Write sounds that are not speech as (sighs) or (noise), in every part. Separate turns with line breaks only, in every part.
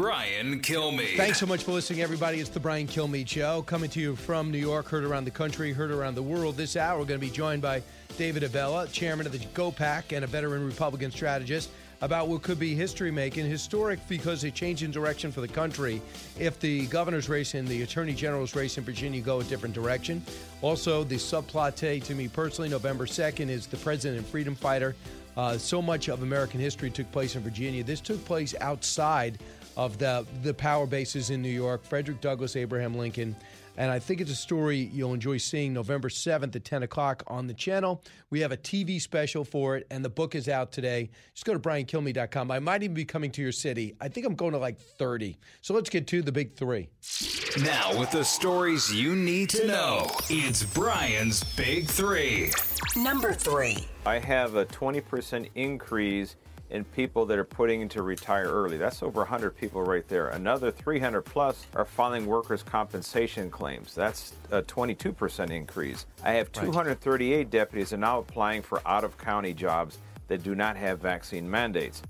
Brian Kilmeade.
Thanks so much for listening, everybody. It's the Brian Kilmeade Show, coming to you from New York, heard around the country, heard around the world. This hour, we're going to be joined by David Avella, chairman of the GOPAC and a veteran Republican strategist, about what could be history making, historic because a change in direction for the country if the governor's race and the attorney general's race in Virginia go a different direction. Also, the subplot to me personally, November 2nd, is the president and freedom fighter. Uh, so much of American history took place in Virginia. This took place outside of the the power bases in New York, Frederick Douglass, Abraham Lincoln. And I think it's a story you'll enjoy seeing November 7th at 10 o'clock on the channel. We have a TV special for it, and the book is out today. Just go to briankilmeade.com. I might even be coming to your city. I think I'm going to like 30. So let's get to the big three.
Now, with the stories you need to know, it's Brian's Big Three.
Number three.
I have a 20% increase in people that are putting to retire early. That's over 100 people right there. Another 300 plus are filing workers' compensation claims. That's a 22% increase. I have 238 deputies are now applying for out of county jobs that do not have vaccine mandates.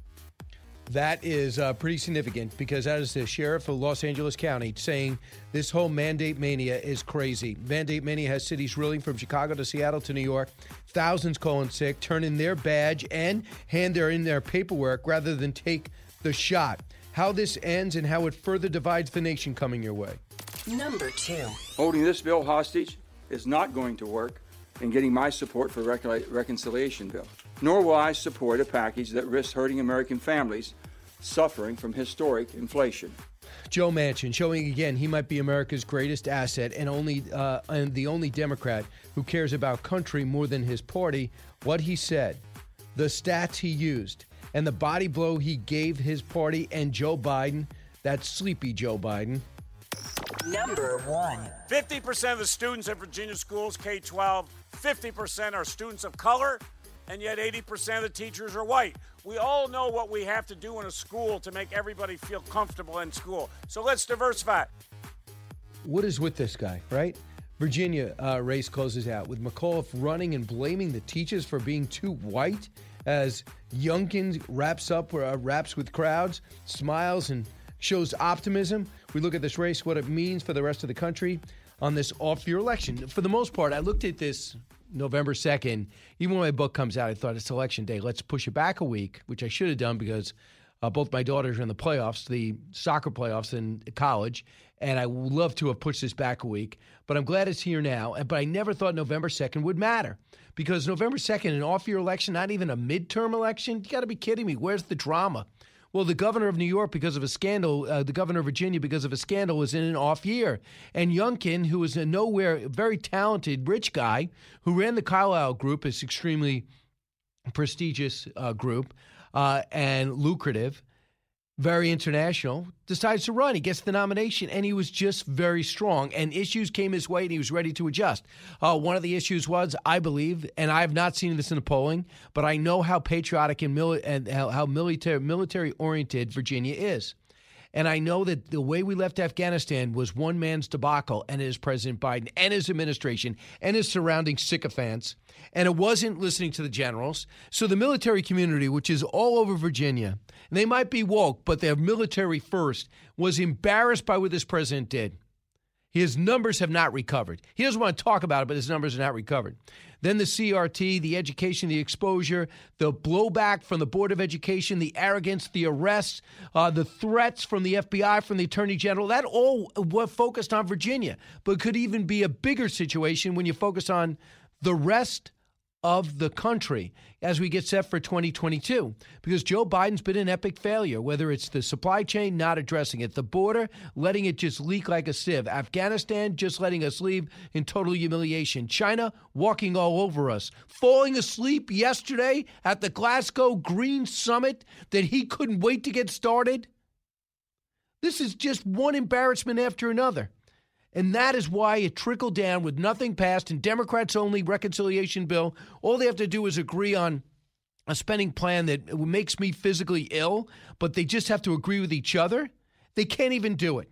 That is uh, pretty significant because that is the sheriff of Los Angeles County saying this whole mandate mania is crazy. Mandate mania has cities reeling from Chicago to Seattle to New York. Thousands calling sick, turn in their badge and hand their in their paperwork rather than take the shot. How this ends and how it further divides the nation coming your way.
Number two.
Holding this bill hostage is not going to work in getting my support for recon- reconciliation bill. Nor will I support a package that risks hurting American families suffering from historic inflation.
Joe Manchin showing again he might be America's greatest asset and only uh, and the only Democrat who cares about country more than his party. What he said, the stats he used, and the body blow he gave his party and Joe Biden. That sleepy Joe Biden.
Number one.
50% of the students at Virginia schools, K 12, 50% are students of color, and yet 80% of the teachers are white. We all know what we have to do in a school to make everybody feel comfortable in school. So let's diversify.
What is with this guy, right? Virginia uh, race closes out with McAuliffe running and blaming the teachers for being too white as Youngkin wraps up uh, wraps with crowds, smiles and shows optimism. We look at this race, what it means for the rest of the country on this off-year election. For the most part, I looked at this November 2nd. Even when my book comes out, I thought it's election day. Let's push it back a week, which I should have done because uh, both my daughters are in the playoffs, the soccer playoffs in college, and I would love to have pushed this back a week. But I'm glad it's here now. But I never thought November 2nd would matter because November 2nd, an off year election, not even a midterm election, you got to be kidding me. Where's the drama? Well, the governor of New York, because of a scandal, uh, the governor of Virginia, because of a scandal, was in an off year. And Youngkin, who is a nowhere, very talented, rich guy who ran the Carlyle Group, this extremely prestigious uh, group uh, and lucrative, very international, decides to run. He gets the nomination, and he was just very strong. And issues came his way, and he was ready to adjust. Uh, one of the issues was, I believe, and I have not seen this in the polling, but I know how patriotic and, mili- and how, how military military oriented Virginia is. And I know that the way we left Afghanistan was one man's debacle, and it is President Biden and his administration and his surrounding sycophants. And it wasn't listening to the generals. So the military community, which is all over Virginia, they might be woke, but they're military first, was embarrassed by what this president did. His numbers have not recovered. He doesn't want to talk about it, but his numbers are not recovered. Then the CRT, the education, the exposure, the blowback from the Board of Education, the arrogance, the arrests, uh, the threats from the FBI, from the Attorney General, that all were focused on Virginia, but could even be a bigger situation when you focus on the rest of the country as we get set for 2022 because Joe Biden's been an epic failure whether it's the supply chain not addressing it the border letting it just leak like a sieve Afghanistan just letting us leave in total humiliation China walking all over us falling asleep yesterday at the Glasgow Green Summit that he couldn't wait to get started. This is just one embarrassment after another And that is why it trickled down with nothing passed and Democrats only reconciliation bill. All they have to do is agree on a spending plan that makes me physically ill, but they just have to agree with each other. They can't even do it.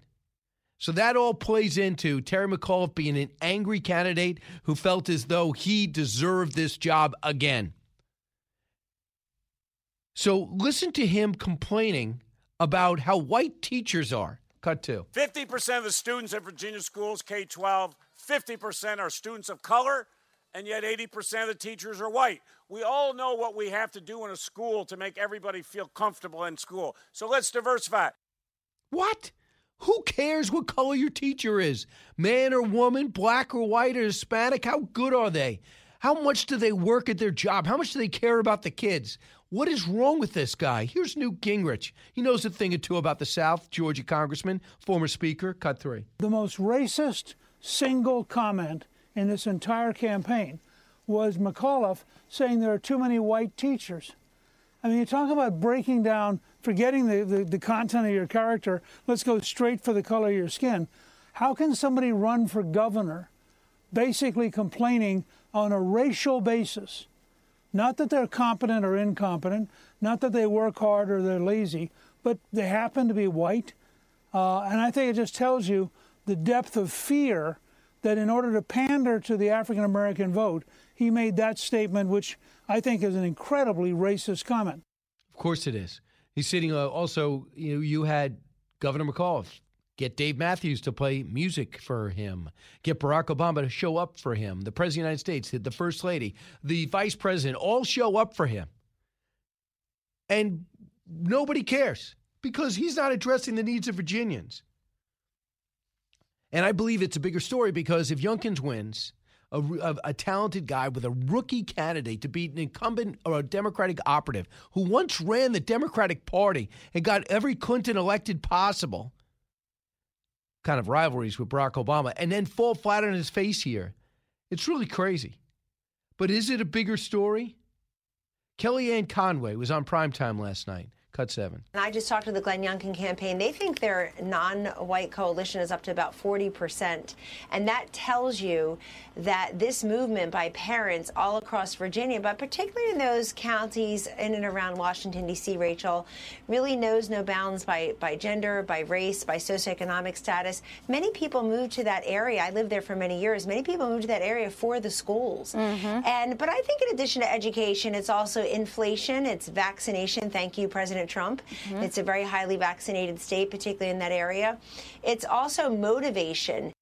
So that all plays into Terry McAuliffe being an angry candidate who felt as though he deserved this job again. So listen to him complaining about how white teachers are. Cut two.
50% of the students in Virginia schools, K 12, 50% are students of color, and yet 80% of the teachers are white. We all know what we have to do in a school to make everybody feel comfortable in school. So let's diversify.
What? Who cares what color your teacher is? Man or woman, black or white or Hispanic? How good are they? How much do they work at their job? How much do they care about the kids? What is wrong with this guy? Here's Newt Gingrich. He knows a thing or two about the South, Georgia congressman, former speaker. Cut three.
The most racist single comment in this entire campaign was McAuliffe saying there are too many white teachers. I mean, you talk about breaking down, forgetting the, the, the, content of your character, let's go straight for the color of your skin. How can somebody run for governor basically complaining on a racial basis? Not that they're competent or incompetent, not that they work hard or they're lazy, but they happen to be white. Uh, and I think it just tells you the depth of fear that in order to pander to the African American vote, he made that statement, which I think is an incredibly racist comment.
Of course it is. He's sitting uh, also, you know, you had Governor McAuliffe get Dave Matthews to play music for him, get Barack Obama to show up for him, the President of the United States, the First Lady, the Vice President, all show up for him. And nobody cares because he's not addressing the needs of Virginians. And I believe it's a bigger story because if Youngkins wins, a, a, a, talented guy with a rookie candidate to beat an incumbent or a Democratic operative who once ran the Democratic Party and got every Clinton elected possible, kind of rivalries with Barack Obama, and then fall flat on his face here. It's really crazy. But is it a bigger story? Kellyanne Conway was on primetime last night. Cut seven.
And I just talked to the Glenn Youngkin campaign. They think their non white coalition is up to about 40%. And that tells you that this movement by parents all across Virginia, but particularly in those counties in and around Washington, D.C., Rachel, really knows no bounds by, by gender, by race, by socioeconomic status. Many people move to that area. I lived there for many years. Many people move to that area for the schools. Mm-hmm. And But I think in addition to education, it's also inflation, it's vaccination. Thank you, President Trump. Mm-hmm. It's a very highly vaccinated state, particularly in that area. It's also motivation.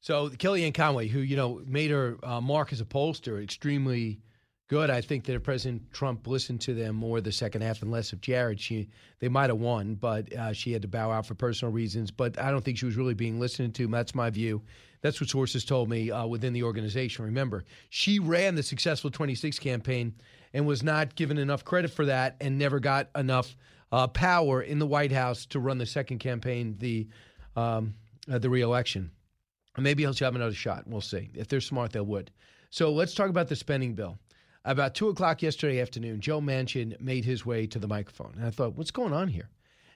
So Kellyanne Conway, who you know made her uh, mark as a pollster extremely good, I think that if President Trump listened to them more the second half and less of Jared, she they might have won, but uh, she had to bow out for personal reasons. But I don't think she was really being listened to. That's my view. That's what sources told me uh, within the organization. Remember, she ran the successful 26 campaign and was not given enough credit for that, and never got enough uh, power in the White House to run the second campaign, the um, uh, the reelection. Maybe he'll have another shot. We'll see. If they're smart, they would. So let's talk about the spending bill. About two o'clock yesterday afternoon, Joe Manchin made his way to the microphone, and I thought, what's going on here?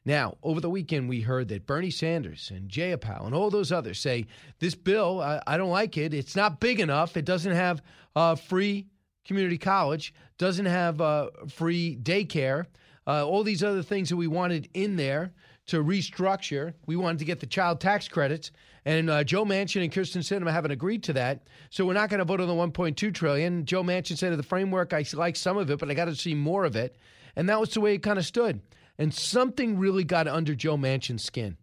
Now, over the weekend, we heard that Bernie Sanders and Jayapal and all those others say this bill, I, I don't like it. It's not big enough. It doesn't have uh, free community college, doesn't have uh, free daycare, uh, all these other things that we wanted in there to restructure. We wanted to get the child tax credits, and uh, Joe Manchin and Kyrsten Sinema haven't agreed to that. So we're not going to vote on the 1.2 trillion. Joe Manchin said, "Of the framework, I like some of it, but I got to see more of it." And that was the way it kind of stood. And something really got under Joe Manchin's skin.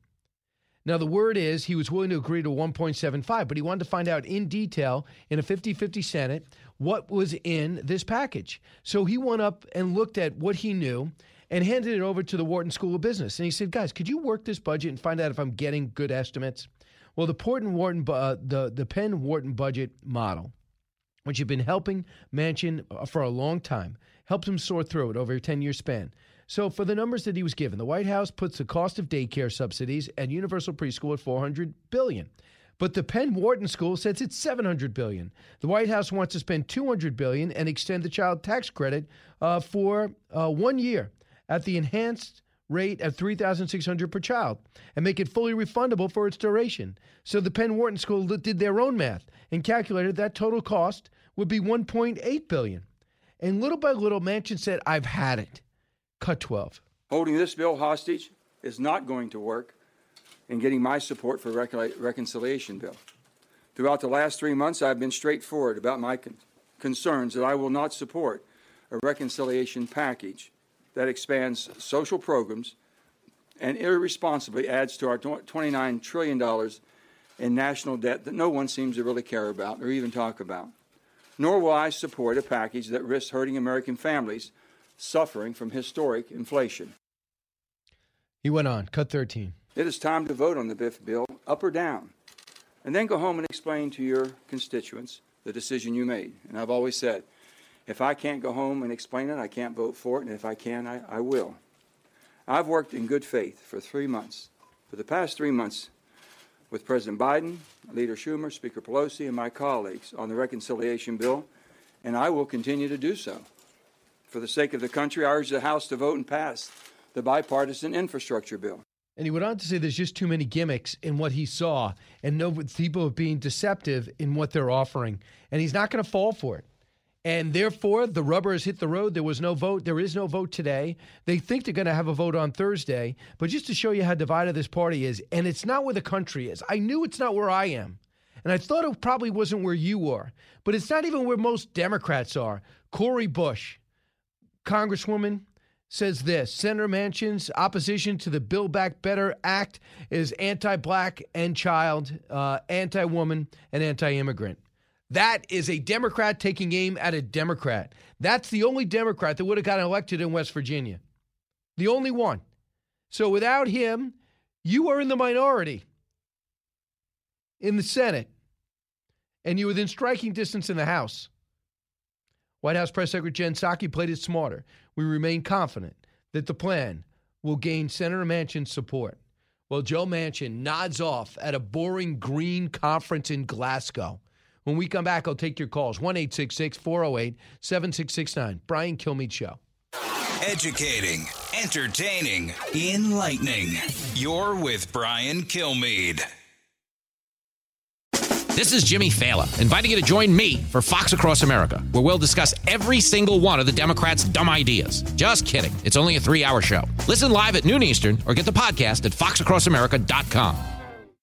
Now, the word is he was willing to agree to 1.75, but he wanted to find out in detail in a 50 50 Senate what was in this package. So he went up and looked at what he knew and handed it over to the Wharton School of Business. And he said, guys, could you work this budget and find out if I'm getting good estimates? Well, the Portland Wharton, uh, the, the Penn Wharton budget model, which had been helping Manchin uh, for a long time, helped him sort through it over a 10 year span. So, for the numbers that he was given, the White House puts the cost of daycare subsidies and universal preschool at 400 billion. But the Penn Wharton School says it's 700 billion. The White House wants to spend 200 billion and extend the child tax credit uh, for uh, one year at the enhanced rate of 3600 per child and make it fully refundable for its duration. So the Penn Wharton School did their own math and calculated that total cost would be 1.8 billion. And little by little, Manchin said, "I've had it." Cut 12.
Holding this bill hostage is not going to work in getting my support for rec- reconciliation bill. Throughout the last three months, I've been straightforward about my con- concerns that I will not support a reconciliation package that expands social programs and irresponsibly adds to our $29 trillion in national debt that no one seems to really care about or even talk about. Nor will I support a package that risks hurting American families suffering from historic inflation.
He went on, cut 13.
It is time to vote on the BIF bill, up or down, and then go home and explain to your constituents the decision you made. And I've always said, if I can't go home and explain it, I can't vote for it, and if I can, I, I will. I've worked in good faith for three months, for the past three months, with President Biden, Leader Schumer, Speaker Pelosi, and my colleagues on the reconciliation bill, and I will continue to do so. For the sake of the country, I urge the House to vote and pass the bipartisan infrastructure bill.
And he went on to say there's just too many gimmicks in what he saw, and no people are being deceptive in what they're offering. And he's not going to fall for it. And therefore, the rubber has hit the road. There was no vote. There is no vote today. They think they're going to have a vote on Thursday. But just to show you how divided this party is, and it's not where the country is. I knew it's not where I am. And I thought it probably wasn't where you were. But it's not even where most Democrats are. Cori Bush, Congresswoman, says this Senator Manchin's opposition to the Build Back Better Act is anti black and child, uh, anti woman, and anti immigrant. That is a Democrat taking aim at a Democrat. That's the only Democrat that would have gotten elected in West Virginia. The only one. So without him, you are in the minority in the Senate, and you're within striking distance in the House. White House Press Secretary Jen Psaki played it smarter. We remain confident that the plan will gain Senator Manchin's support. Well, Joe Manchin nods off at a boring green conference in Glasgow. When we come back, I'll take your calls 1 408 7669. Brian Kilmeade Show.
Educating, entertaining, enlightening. You're with Brian Kilmeade.
This is Jimmy Failla, inviting you to join me for Fox Across America, where we'll discuss every single one of the Democrats' dumb ideas. Just kidding. It's only a three hour show. Listen live at noon Eastern or get the podcast at foxacrossamerica.com.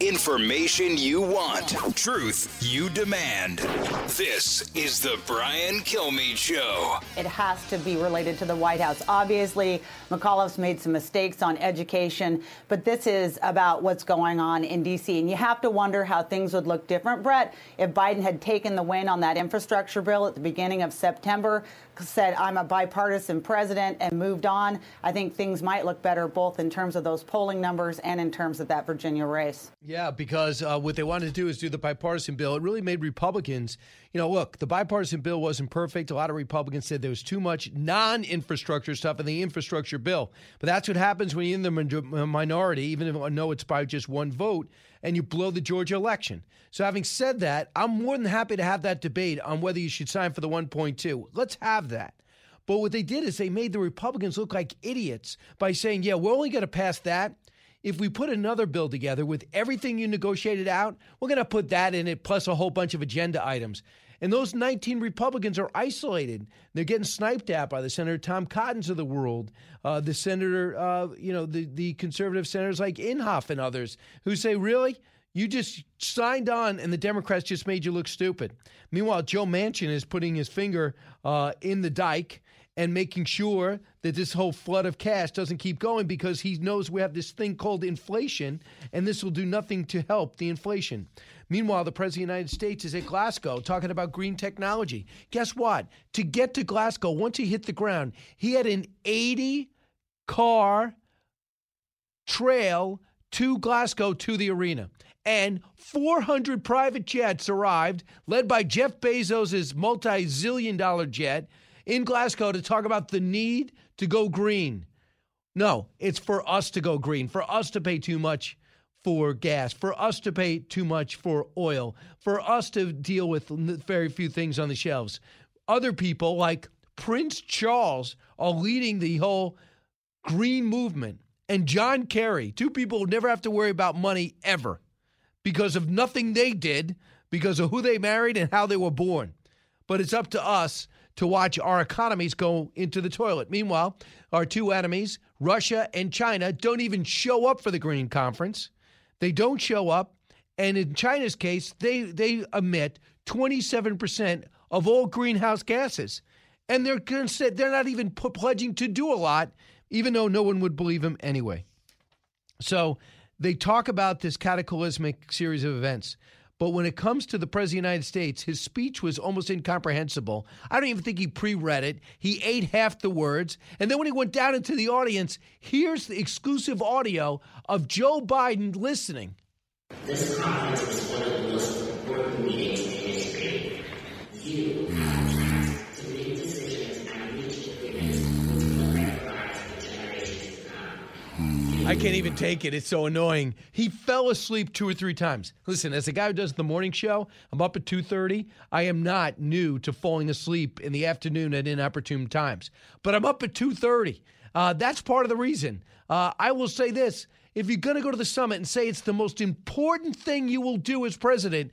Information you want, truth you demand. This is the Brian Kilmeade Show.
It has to be related to the White House. Obviously, McAuliffe's made some mistakes on education, but this is about what's going on in D.C. And you have to wonder how things would look different, Brett, if Biden had taken the win on that infrastructure bill at the beginning of September said, I'm a bipartisan president and moved on, I think things might look better both in terms of those polling numbers and in terms of that Virginia race.
Yeah. Yeah, because uh, what they wanted to do is do the bipartisan bill. It really made Republicans, you know, look, the bipartisan bill wasn't perfect. A lot of Republicans said there was too much non infrastructure stuff in the infrastructure bill. But that's what happens when you're in the minority, even if I know it's by just one vote, and you blow the Georgia election. So, having said that, I'm more than happy to have that debate on whether you should sign for the 1.2. Let's have that. But what they did is they made the Republicans look like idiots by saying, yeah, we're only going to pass that if we put another bill together with everything you negotiated out, we're going to put that in it plus a whole bunch of agenda items. And those 19 Republicans are isolated. They're getting sniped at by the Senator Tom Cottons of the world, uh, the Senator, uh, you know, the, the conservative senators like Inhofe and others who say, really? You just signed on, and the Democrats just made you look stupid. Meanwhile, Joe Manchin is putting his finger uh, in the dike and making sure that this whole flood of cash doesn't keep going because he knows we have this thing called inflation and this will do nothing to help the inflation. Meanwhile, the President of the United States is at Glasgow talking about green technology. Guess what? To get to Glasgow, once he hit the ground, he had an 80 car trail to Glasgow to the arena. And 400 private jets arrived, led by Jeff Bezos' multi zillion dollar jet in Glasgow to talk about the need to go green. No, it's for us to go green, for us to pay too much for gas, for us to pay too much for oil, for us to deal with very few things on the shelves. Other people, like Prince Charles, are leading the whole green movement. And John Kerry, two people who never have to worry about money ever because of nothing they did, because of who they married and how they were born. But it's up to us to watch our economies go into the toilet. Meanwhile, our two enemies, Russia and China, don't even show up for the Green Conference. They don't show up. And in China's case, they, they emit 27% of all greenhouse gases. And they're going to they're not even pledging to do a lot, even though no one would believe them anyway. So they talk about this cataclysmic series of events. But when it comes to the President of the United States, his speech was almost incomprehensible. I don't even think he pre read it. He ate half the words. And then when he went down into the audience, here's the exclusive audio of Joe Biden listening.
This conference is one of the most important meetings in history. You
I can't even take it. It's so annoying. He fell asleep two or three times. Listen, as a guy who does the morning show, I'm up at 2:30. I am not new to falling asleep in the afternoon at inopportune times. But I'm up at 2:30. Uh, that's part of the reason. Uh, I will say this: if you're going to go to the summit and say it's the most important thing you will do as president,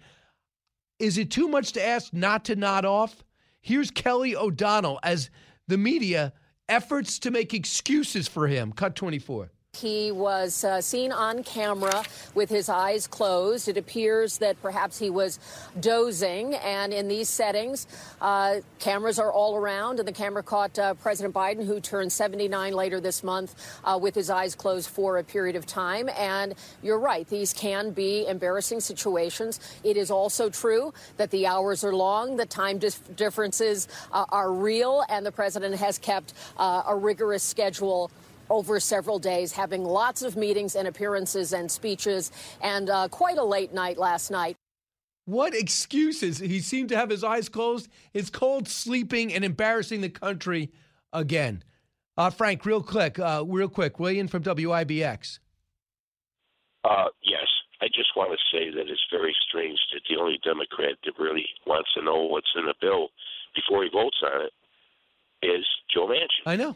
is it too much to ask not to nod off? Here's Kelly O'Donnell as the media efforts to make excuses for him. Cut 24.
He was uh, seen on camera with his eyes closed. It appears that perhaps he was dozing. And in these settings, uh, cameras are all around. And the camera caught uh, President Biden, who turned 79 later this month, uh, with his eyes closed for a period of time. And you're right, these can be embarrassing situations. It is also true that the hours are long, the time dif- differences uh, are real, and the president has kept uh, a rigorous schedule over several days, having lots of meetings and appearances and speeches, and uh, quite a late night last night.
What excuses? He seemed to have his eyes closed. It's cold sleeping and embarrassing the country again. Uh, Frank, real quick, uh, real quick, William from WIBX.
Uh, yes, I just want to say that it's very strange that the only Democrat that really wants to know what's in the bill before he votes on it is Joe Manchin.
I know.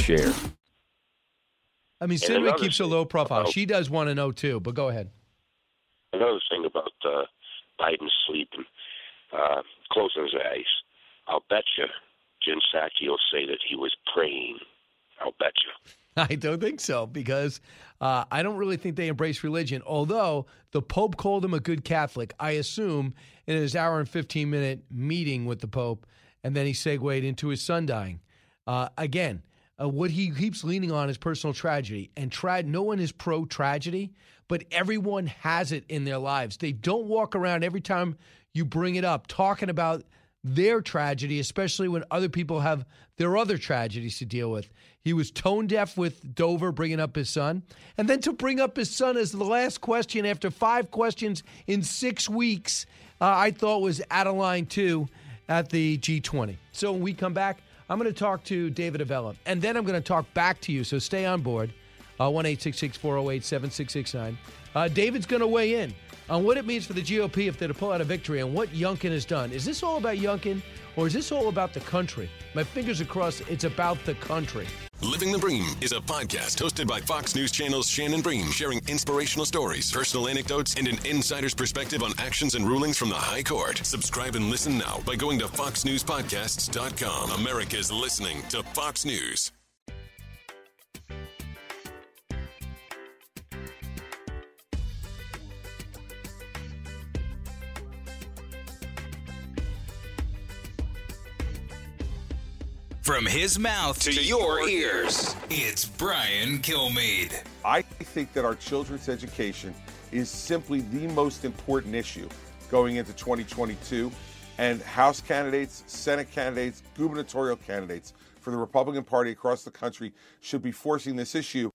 share.
I mean, Cindy keeps a low profile. She does want to know too, but go ahead.
Another thing about uh, Biden's sleep and uh, closing his eyes. I'll bet you Jen Psaki will say that he was praying. I'll bet you. (laughs)
I don't think so because uh, I don't really think they embrace religion. Although the Pope called him a good Catholic, I assume in his hour and 15 minute meeting with the Pope, and then he segued into his son dying. Uh, again, uh, what he keeps leaning on is personal tragedy, and tra- no one is pro tragedy, but everyone has it in their lives. They don't walk around every time you bring it up talking about their tragedy, especially when other people have their other tragedies to deal with. He was tone deaf with Dover bringing up his son. And then to bring up his son as the last question after five questions in six weeks, uh, I thought was out of line too at the G20. So when we come back, I'm going to talk to David Avella, and then I'm going to talk back to you. So stay on board. Uh, one eight six six four zero eight seven six six nine. Uh, David's going to weigh in on what it means for the GOP if they're to pull out a victory and what Youngkin has done. Is this all about Youngkin or is this all about the country? My fingers are crossed, it's about the country.
Living the Bream is a podcast hosted by Fox News Channel's Shannon Bream, sharing inspirational stories, personal anecdotes, and an insider's perspective on actions and rulings from the High Court. Subscribe and listen now by going to foxnewspodcasts.com. America's listening to Fox News.
From his mouth to, your ears, it's Brian Kilmeade.
I think that our children's education is simply the most important issue going into 2022. And House candidates, Senate candidates, gubernatorial candidates for the Republican Party across the country should be forcing this issue.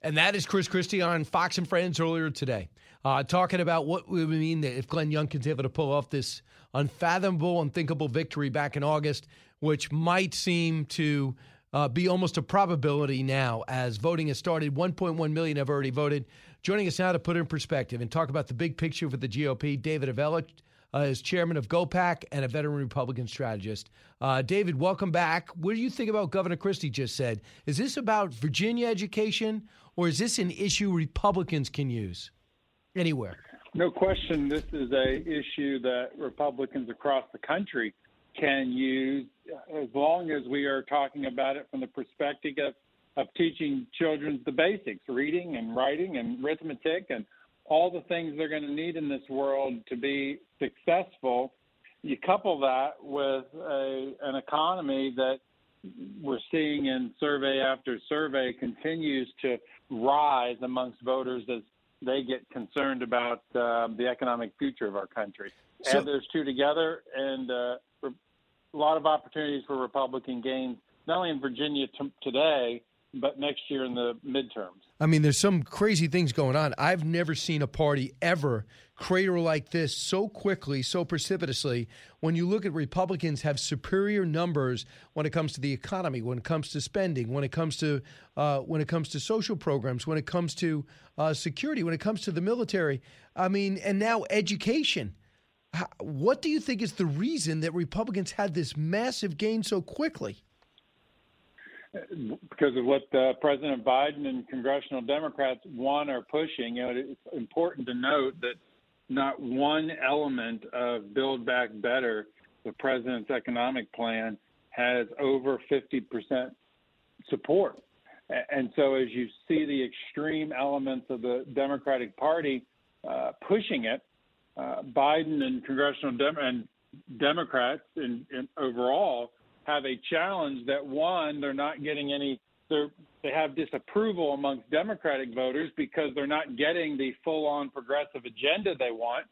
And that is Chris Christie on Fox and Friends earlier today, uh, talking about what would mean that if Glenn Youngkin's able to pull off this unfathomable, unthinkable victory back in August, which might seem to uh, be almost a probability now as voting has started. 1.1 million have already voted. Joining us now to put it in perspective and talk about the big picture for the GOP, David Avella uh, is chairman of GOPAC and a veteran Republican strategist. Uh, David, welcome back. What do you think about Governor Christie just said? Is this about Virginia education or is this an issue Republicans can use anywhere?
No question, this is a issue that Republicans across the country can use as long as we are talking about it from the perspective of, of teaching children the basics, reading and writing and arithmetic and all the things they're going to need in this world to be successful. You couple that with a, an economy that we're seeing in survey after survey continues to rise amongst voters as they get concerned about uh, the economic future of our country. So, Add those two together, and uh, a lot of opportunities for Republican gains, not only in Virginia t- today, but next year in the midterms.
I mean, there's some crazy things going on. I've never seen a party ever crater like this so quickly, so precipitously. When you look at Republicans have superior numbers when it comes to the economy, when it comes to spending, when it comes to uh, when it comes to social programs, when it comes to uh, security, when it comes to the military. I mean, and now education. What do you think is the reason that Republicans had this massive gain so quickly?
Because of what uh, President Biden and congressional Democrats want are pushing. You know, it's important to note that not one element of Build Back Better, the president's economic plan, has over 50% support. And so, as you see the extreme elements of the Democratic Party uh, pushing it, uh, Biden and congressional Dem- and Democrats in overall have a challenge that one, they're not getting any. They have disapproval amongst Democratic voters because they're not getting the full-on progressive agenda they want,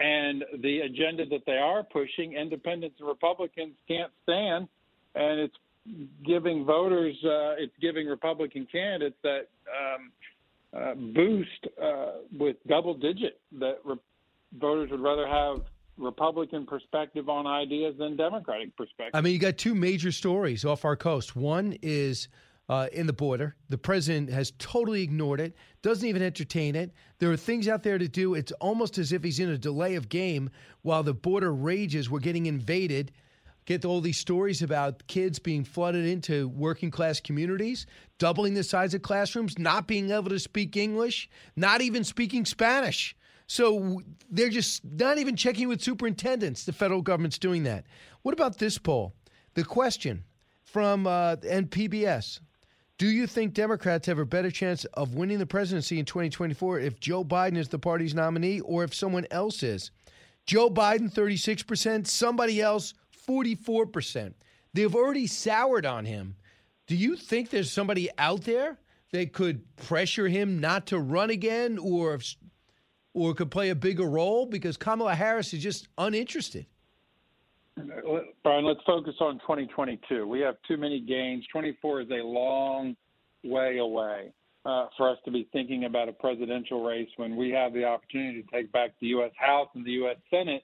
and the agenda that they are pushing, independents and Republicans can't stand, and it's giving voters, uh, it's giving Republican candidates that um, uh, boost uh, with double digit that re- voters would rather have Republican perspective on ideas than Democratic perspective.
I mean, you got two major stories off our coast. One is uh, in the border. The president has totally ignored it, doesn't even entertain it. There are things out there to do. It's almost as if he's in a delay of game while the border rages. We're getting invaded. Get all these stories about kids being flooded into working class communities, doubling the size of classrooms, not being able to speak English, not even speaking Spanish. So they're just not even checking with superintendents. The federal government's doing that. What about this poll? The question from uh, NPBS Do you think Democrats have a better chance of winning the presidency in 2024 if Joe Biden is the party's nominee or if someone else is? Joe Biden, 36%, somebody else, 44%. They've already soured on him. Do you think there's somebody out there that could pressure him not to run again or or could play a bigger role because Kamala Harris is just uninterested?
Brian, let's focus on 2022. We have too many gains. 24 is a long way away uh, for us to be thinking about a presidential race when we have the opportunity to take back the U.S. House and the U.S. Senate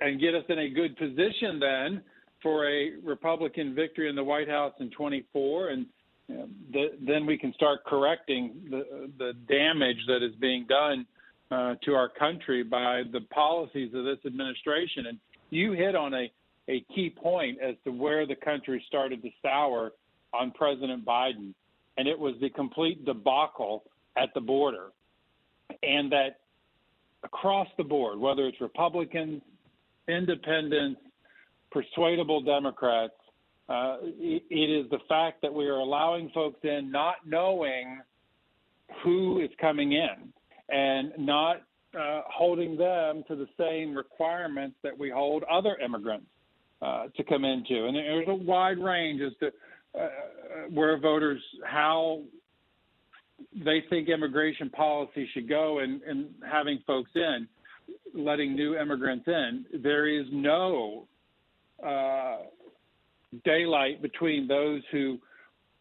and get us in a good position then for a Republican victory in the White House in 24. And you know, the, then we can start correcting the, the damage that is being done uh, to our country by the policies of this administration. And you hit on a, a key point as to where the country started to sour on President Biden, and it was the complete debacle at the border. And that across the board, whether it's Republicans, independents, persuadable Democrats, uh, it, it is the fact that we are allowing folks in not knowing who is coming in and not uh, holding them to the same requirements that we hold other immigrants uh, to come into. And there's a wide range as to uh, where voters how they think immigration policy should go and, having folks in, letting new immigrants in. There is no uh, daylight between those who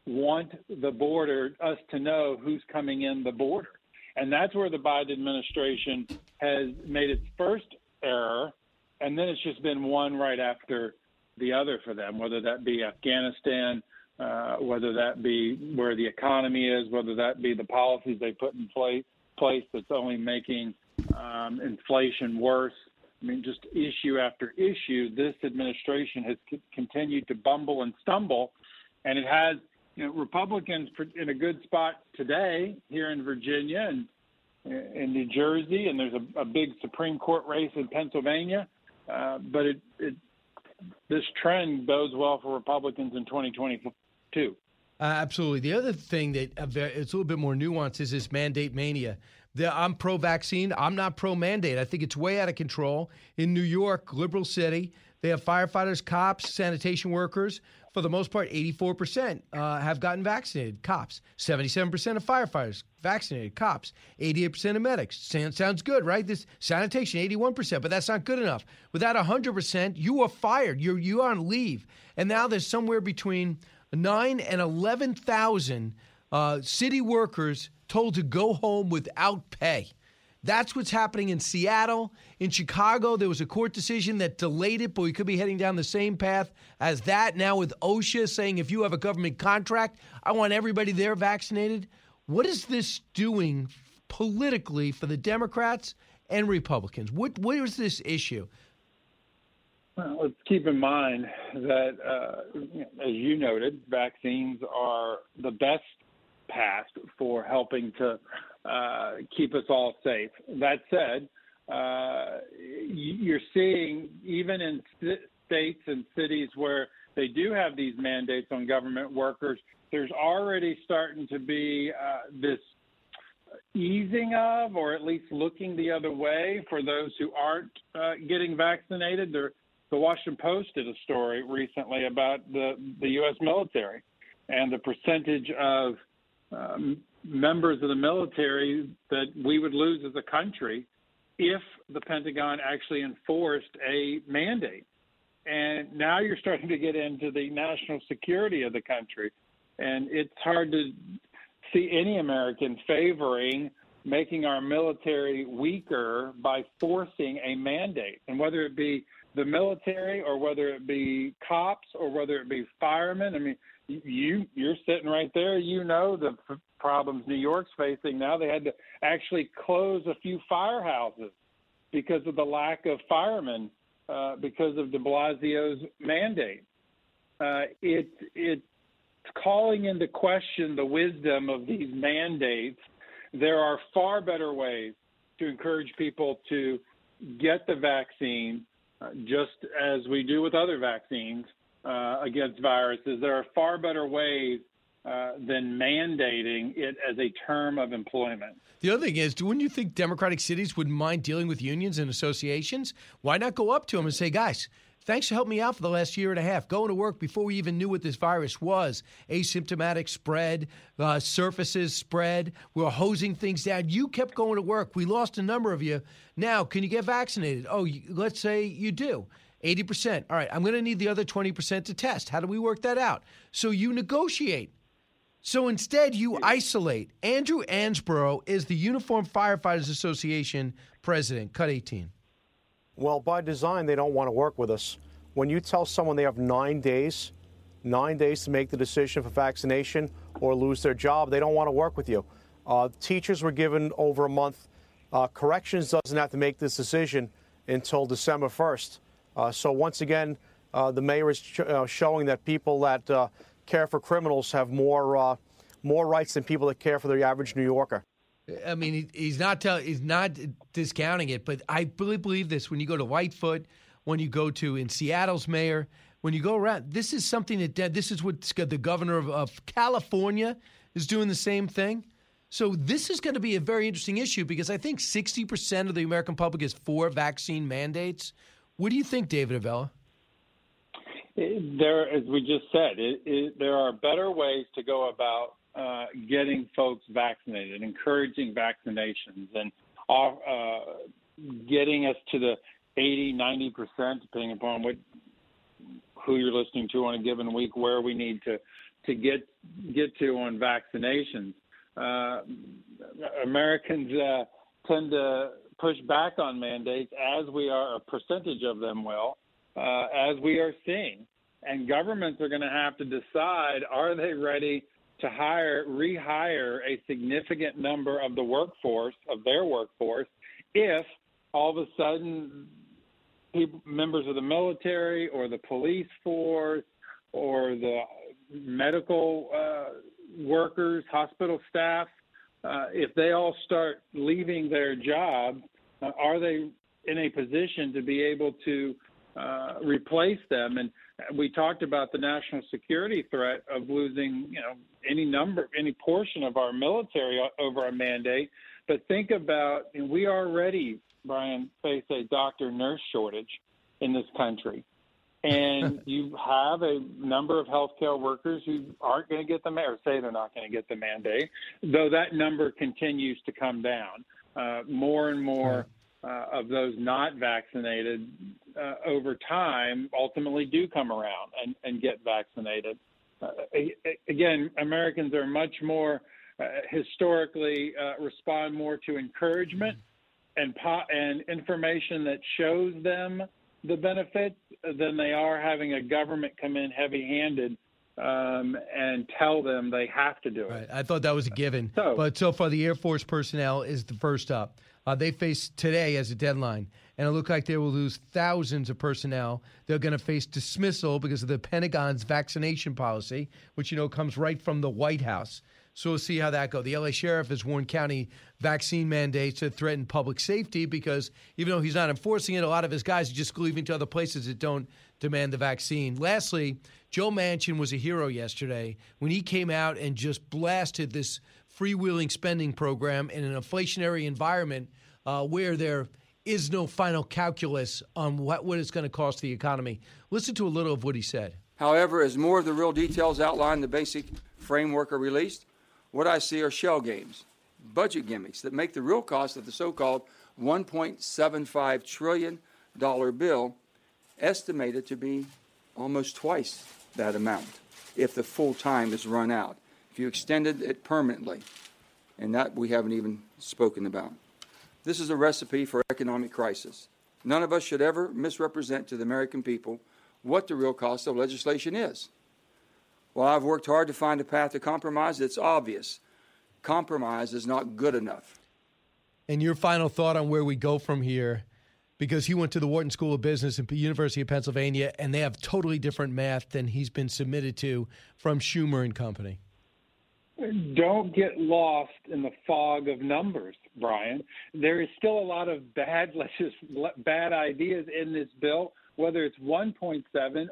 want the border, us to know who's coming in the border. And that's where the Biden administration has made its first error, and then it's just been one right after the other for them, whether that be Afghanistan, uh, whether that be where the economy is, whether that be the policies they put in place, place that's only making um, inflation worse. I mean, just issue after issue, this administration has c- continued to bumble and stumble, and it has you know, Republicans in a good spot today here in Virginia and in New Jersey, and there's a, a big Supreme Court race in Pennsylvania. Uh, but it, it, this trend bodes well for Republicans in 2022.
Uh, absolutely. The other thing that uh, it's a little bit more nuanced is this mandate mania. The, I'm pro vaccine. I'm not pro mandate. I think it's way out of control. In New York, liberal city, they have firefighters, cops, sanitation workers for the most part, 84% uh, have gotten vaccinated, cops. 77% of firefighters vaccinated, cops. 88% of medics. Sounds good, right? This sanitation, 81%, but that's not good enough. Without 100%, you are fired. You're, you are on leave. And now there's somewhere between 9 and 11,000 uh, city workers told to go home without pay. That's what's happening in Seattle. In Chicago, there was a court decision that delayed it, but we could be heading down the same path as that now with OSHA saying if you have a government contract, I want everybody there vaccinated. What is this doing politically for the Democrats and Republicans? What what is this issue?
Well, let's keep in mind that, uh, as you noted, vaccines are the best path for helping to uh, keep us all safe. That said, uh, you're seeing even in states and cities where they do have these mandates on government workers, there's already starting to be uh, this easing of, or at least looking the other way for those who aren't uh, getting vaccinated. The Washington Post did a story recently about the, the U.S. military and the percentage of um, members of the military that we would lose as a country if the Pentagon actually enforced a mandate. And now you're starting to get into the national security of the country. And it's hard to see any American favoring making our military weaker by forcing a mandate. And whether it be the military or whether it be cops or whether it be firemen, I mean, you you're sitting right there. You know the f- problems New York's facing now. They had to actually close a few firehouses because of the lack of firemen uh, because of De Blasio's mandate. Uh, it it's calling into question the wisdom of these mandates. There are far better ways to encourage people to get the vaccine, uh, just as we do with other vaccines uh, against viruses. There are far better ways uh, than mandating it as a term of employment.
The other thing is, wouldn't you think Democratic cities wouldn't mind dealing with unions and associations? Why not go up to them and say, guys, thanks for helping me out for the last year and a half, going to work before we even knew what this virus was, asymptomatic spread, uh, surfaces spread, we are hosing things down. You kept going to work. We lost a number of you. Now, can you get vaccinated? Oh, let's say you do. 80%. All right, I'm going to need the other 20% to test. How do we work that out? So you negotiate. So instead, you isolate. Andrew Ansbro is the Uniform Firefighters Association president. Cut 18.
Well, by design, they don't want to work with us. When you tell someone they have nine days, nine days to make the decision for vaccination or lose their job, they don't want to work with you. Uh, teachers were given over a month. Uh, corrections doesn't have to make this decision until December 1st. Uh, so once again, uh, the mayor is sh- uh, showing that people that care for criminals have more more rights than people that care for the average New Yorker.
I mean, he, he's not tell, he's not discounting it, but I really believe this. When you go to Lightfoot, when you go to in Seattle's mayor, when you go around, this is something that this is what the governor of, of California is doing the same thing. So this is going to be a very interesting issue because I think 60% of the American public is for vaccine mandates. What do you think, David Avella?
There, as we just said, it, it, there are better ways to go about uh, getting folks vaccinated, encouraging vaccinations, and uh, getting us to the 80, 90 percent, depending upon what who you're listening to on a given week, where we need to to get get to on vaccinations. Uh, Americans uh, tend to push back on mandates as we are a percentage of them will, uh, as we are seeing. And governments are going to have to decide are they ready to hire, rehire a significant number of the workforce, of their workforce, if all of a sudden people, members of the military or the police force or the medical uh, workers, hospital staff, uh, if they all start leaving their job, uh, are they in a position to be able to uh, replace them? And we talked about the national security threat of losing, you know, any number, any portion of our military over our mandate. But think about, and we already, Brian, face a doctor nurse shortage in this country. And (laughs) you have a number of healthcare workers who aren't going to get the or say they're not going to get the mandate, though that number continues to come down. Uh, more and more uh, of those not vaccinated uh, over time ultimately do come around and, and get vaccinated. Uh, again, Americans are much more uh, historically uh, respond more to encouragement and po- and information that shows them the benefits than they are having a government come in heavy-handed um, and tell them they have to do it.
Right. I thought that was a given. So, but so far, the Air Force personnel is the first up. Uh, they face today as a deadline, and it looks like they will lose thousands of personnel. They're going to face dismissal because of the Pentagon's vaccination policy, which you know comes right from the White House. So we'll see how that goes. The LA sheriff has warned county vaccine mandates to threaten public safety because even though he's not enforcing it, a lot of his guys are just leaving to other places that don't demand the vaccine. Lastly, Joe Manchin was a hero yesterday when he came out and just blasted this freewheeling spending program in an inflationary environment uh, where there is no final calculus on what, what it's going to cost the economy. Listen to a little of what he said.
However, as more of the real details outlined the basic framework are released, what I see are shell games, budget gimmicks that make the real cost of the so called $1.75 trillion bill estimated to be almost twice that amount if the full time is run out, if you extended it permanently. And that we haven't even spoken about. This is a recipe for economic crisis. None of us should ever misrepresent to the American people what the real cost of legislation is. While I've worked hard to find a path to compromise, it's obvious compromise is not good enough.
And your final thought on where we go from here, because he went to the Wharton School of Business at the University of Pennsylvania, and they have totally different math than he's been submitted to from Schumer and company.
Don't get lost in the fog of numbers, Brian. There is still a lot of bad, (laughs) bad ideas in this bill whether it's 1.7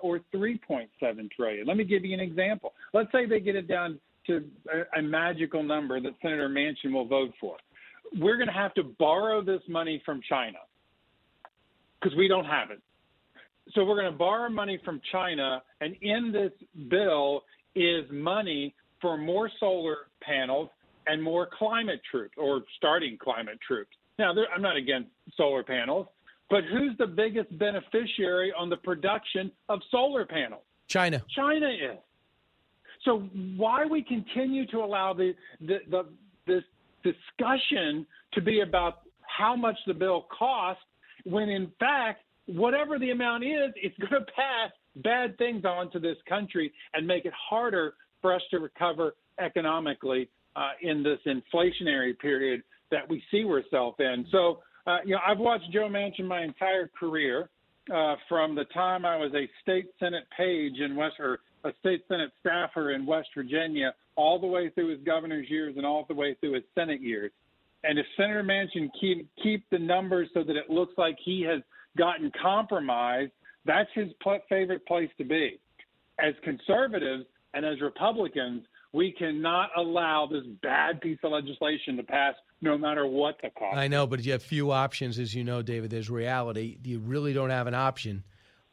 or 3.7 trillion. Let me give you an example. Let's say they get it down to a, a magical number that Senator Manchin will vote for. We're going to have to borrow this money from China because we don't have it. So we're going to borrow money from China, and in this bill is money for more solar panels and more climate troops or starting climate troops. Now, I'm not against solar panels, but who's the biggest beneficiary on the production of solar panels?
China.
China is. So why we continue to allow the, the, the this discussion to be about how much the bill costs when in fact whatever the amount is, it's going (laughs) to pass bad things on to this country and make it harder for us to recover economically uh, in this inflationary period that we see ourselves in. So, uh, you know, I've watched Joe Manchin my entire career uh, from the time I was a state senate page in West or a state senate staffer in West Virginia, all the way through his governor's years and all the way through his senate years. And if Senator Manchin keep keep the numbers so that it looks like he has gotten compromised, that's his favorite place to be. As conservatives and as Republicans, we cannot allow this bad piece of legislation to pass no matter what the cost.
I know, but you have few options, as you know, David. There's reality. You really don't have an option.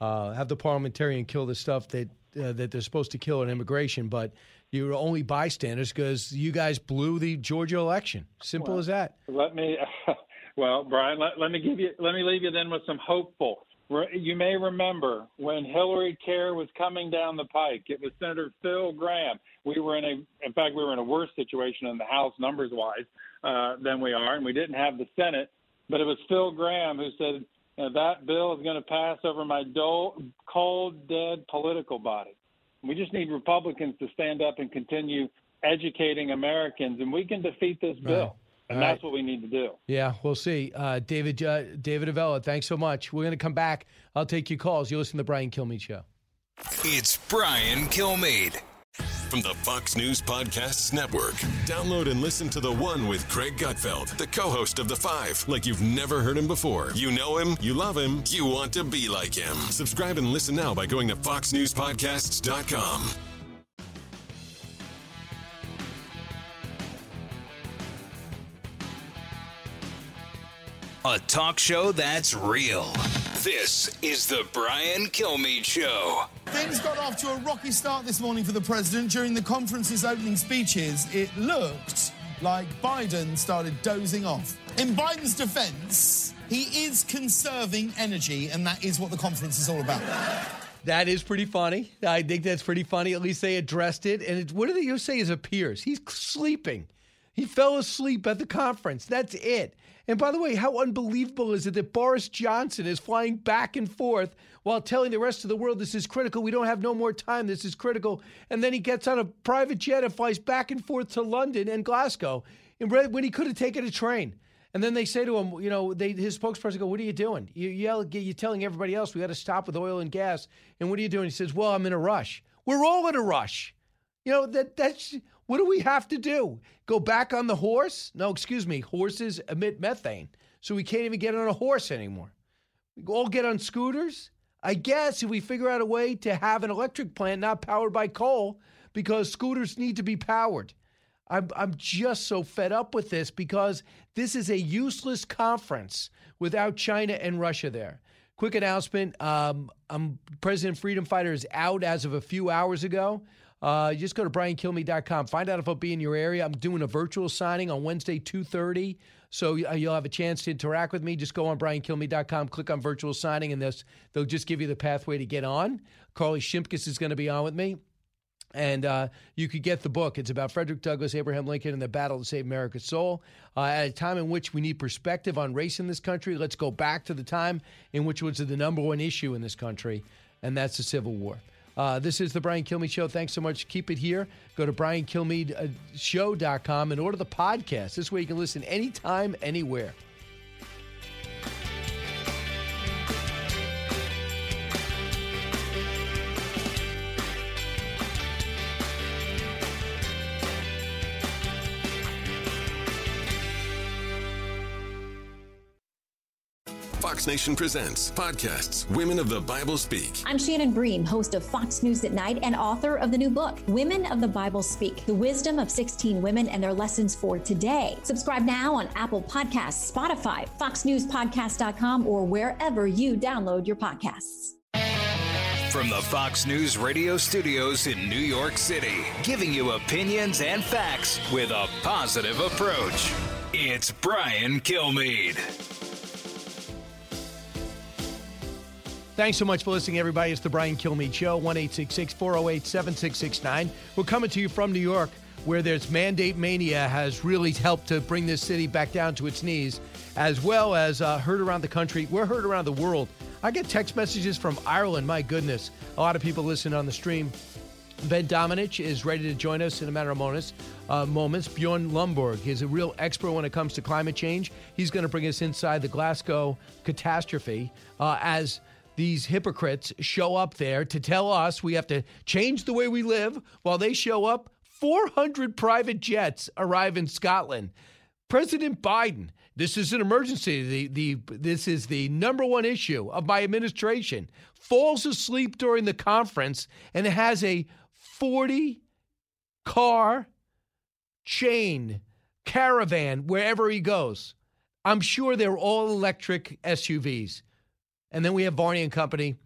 Uh, have the parliamentarian kill the stuff that uh, that they're supposed to kill in immigration, but you're only bystanders because you guys blew the Georgia election. Simple
well,
as that.
Let me, (laughs) well, Brian, let, let me give you, let me leave you then with some hopeful. You may remember when Hillary Care was coming down the pike. It was Senator Phil Gramm. We were in a, in fact, we were in a worse situation in the House numbers wise uh, than we are, and we didn't have the Senate. But it was Phil Gramm who said that bill is going to pass over my dull, cold, dead political body. We just need Republicans to stand up and continue educating Americans, and we can defeat this bill. Right. And All that's right. what we need to do.
Yeah, we'll see. Uh, David uh, David Avella, thanks so much. We're going to come back. I'll take your calls. You listen to the Brian Kilmeade Show.
It's Brian Kilmeade from the Fox News Podcasts Network. Download and listen to the one with Greg Gutfeld, the co host of The Five, like you've never heard him before. You know him, you love him, you want to be like him. Subscribe and listen now by going to FoxNewsPodcasts.com.
A talk show that's real. This is the Brian Kilmeade Show.
Things got off to a rocky start this morning for the president. During the conference's opening speeches, it looked like Biden started dozing off. In Biden's defense, he is conserving energy, and that is what the conference is all about.
That is pretty funny. I think that's pretty funny. At least they addressed it. And it, what do they say is appears? He's sleeping. He fell asleep at the conference. That's it. And by the way, how unbelievable is it that Boris Johnson is flying back and forth while telling the rest of the world this is critical? We don't have no more time. This is critical. And then he gets on a private jet and flies back and forth to London and Glasgow when he could have taken a train. And then they say to him, you know, they, his spokesperson go, "What are you doing? You yell, you're telling everybody else we got to stop with oil and gas. And what are you doing?" He says, "Well, I'm in a rush. We're all in a rush. You know that that's what do we have to do? Go back on the horse? No, excuse me. Horses emit methane, so we can't even get on a horse anymore. We all get on scooters. I guess if we figure out a way to have an electric plant not powered by coal, because scooters need to be powered. I'm, I'm just so fed up with this because this is a useless conference without China and Russia there. Quick announcement um, um, President Freedom Fighter is out as of a few hours ago. Uh, just go to briankilmeade.com. Find out if I'll be in your area. I'm doing a virtual signing on Wednesday, 2.30. So uh, you'll have a chance to interact with me. Just go on briankilmeade.com, click on virtual signing, and they'll just give you the pathway to get on. Carly Shimkus is going to be on with me. And uh, you could get the book. It's about Frederick Douglass, Abraham Lincoln, and the battle to save America's soul. Uh, at a time in which we need perspective on race in this country, let's go back to the time in which was the number one issue in this country, and that's the Civil War. Uh, this is the Brian Kilmeade Show. Thanks so much. Keep it here. Go to briankilmeadshow.com and order the podcast. This way you can listen anytime, anywhere.
Fox Nation Presents podcasts Women of the Bible Speak.
I'm Shannon Bream, host of Fox News at Night and author of the new book, Women of the Bible Speak The Wisdom of 16 Women and Their Lessons for Today. Subscribe now on Apple Podcasts, Spotify, FoxNewsPodcast.com, or wherever you download your podcasts.
From the Fox News radio studios in New York City, giving you opinions and facts with a positive approach. It's Brian Kilmeade.
Thanks so much for listening, everybody. It's the Brian Kilmeade Show, 1 408 7669. We're coming to you from New York, where there's mandate mania has really helped to bring this city back down to its knees, as well as uh, heard around the country. We're heard around the world. I get text messages from Ireland. My goodness. A lot of people listen on the stream. Ben Domenech is ready to join us in a matter of moments. Uh, moments. Bjorn Lomborg is a real expert when it comes to climate change. He's going to bring us inside the Glasgow catastrophe uh, as these hypocrites show up there to tell us we have to change the way we live while they show up. 400 private jets arrive in Scotland. President Biden, this is an emergency. The, the, this is the number one issue of my administration. Falls asleep during the conference and has a 40 car chain caravan wherever he goes. I'm sure they're all electric SUVs. And then we have Varney and Company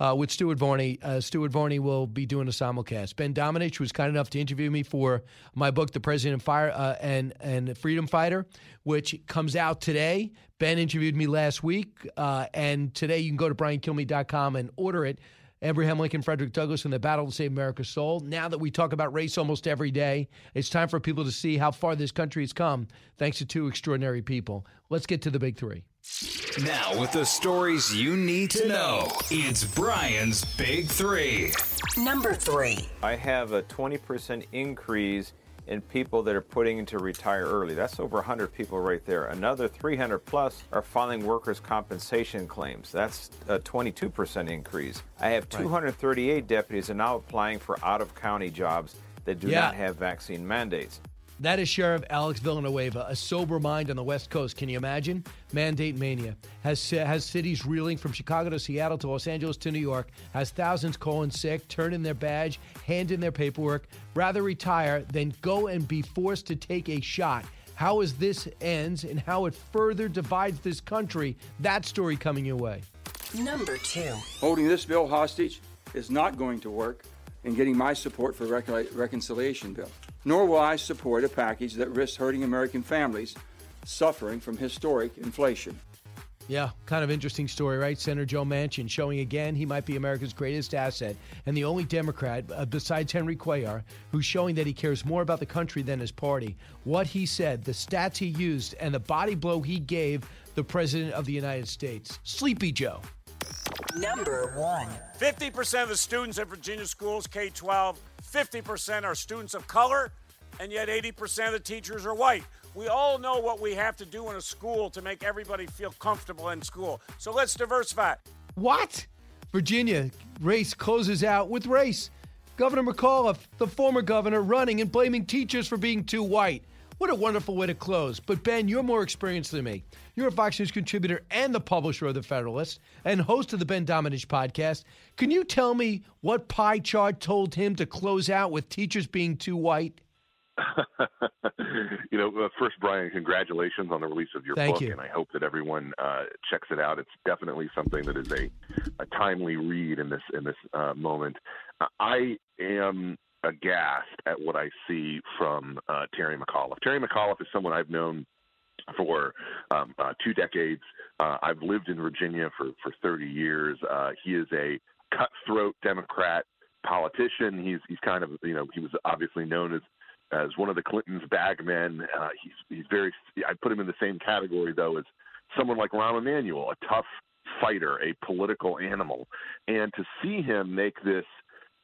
uh, with Stuart Varney. Uh, Stuart Varney will be doing a simulcast. Ben Domenech was kind enough to interview me for my book, The President Fire uh, and and Freedom Fighter, which comes out today. Ben interviewed me last week, uh, and today you can go to briankilmeade.com and order it. Abraham Lincoln, Frederick Douglass, and the battle to save America's soul. Now that we talk about race almost every day, it's time for people to see how far this country has come thanks to two extraordinary people. Let's get to the big three.
Now, with the stories you need to know, it's Brian's Big Three.
Number three. I have a 20% increase in people that are putting to retire early. That's over 100 people right there. Another 300 plus are filing workers' compensation claims. That's a 22% increase. I have 238 deputies are now applying for out of county jobs that do
Yeah.
not have vaccine mandates.
That is Sheriff Alex Villanueva, a sober mind on the West Coast. Can you imagine? Mandate mania has has cities reeling from Chicago to Seattle to Los Angeles to New York. Has thousands calling sick, turn in their badge, hand in their paperwork, rather retire than go and be forced to take a shot. How is this ends and how it further divides this country? That story coming your way.
Number two. Holding this bill hostage is not going to work in getting my support for recon- reconciliation bill. Nor will I support a package that risks hurting American families suffering from historic inflation.
Yeah, kind of interesting story, right? Senator Joe Manchin showing again he might be America's greatest asset and the only Democrat uh, besides Henry Cuellar who's showing that he cares more about the country than his party. What he said, the stats he used, and the body blow he gave the President of the United States. Sleepy Joe.
Number one. 50% of the students at Virginia schools, K 12, 50% are students of color, and yet 80% of the teachers are white. We all know what we have to do in a school to make everybody feel comfortable in school. So let's diversify.
What? Virginia race closes out with race. Governor McAuliffe, the former governor, running and blaming teachers for being too white. What a wonderful way to close. But Ben, you're more experienced than me. You're a Fox News contributor and the publisher of The Federalist and host of the Ben Domenech podcast. Can you tell me what pie chart told him to close out with teachers being too white? (laughs)
you know, uh, first, Brian, congratulations on the release of your
Thank
book,
you.
and I hope that everyone uh, checks it out. It's definitely something that is a, a timely read in this in this uh, moment. I am aghast at what I see from uh, Terry McAuliffe. Terry McAuliffe is someone I've known for um, uh, two decades. Uh, I've lived in Virginia for, for 30 years. Uh, he is a cutthroat Democrat politician. He's he's kind of you know he was obviously known as as one of the Clintons' bagmen. Uh, he's he's very. I put him in the same category though as someone like Rahm Emanuel, a tough fighter, a political animal, and to see him make this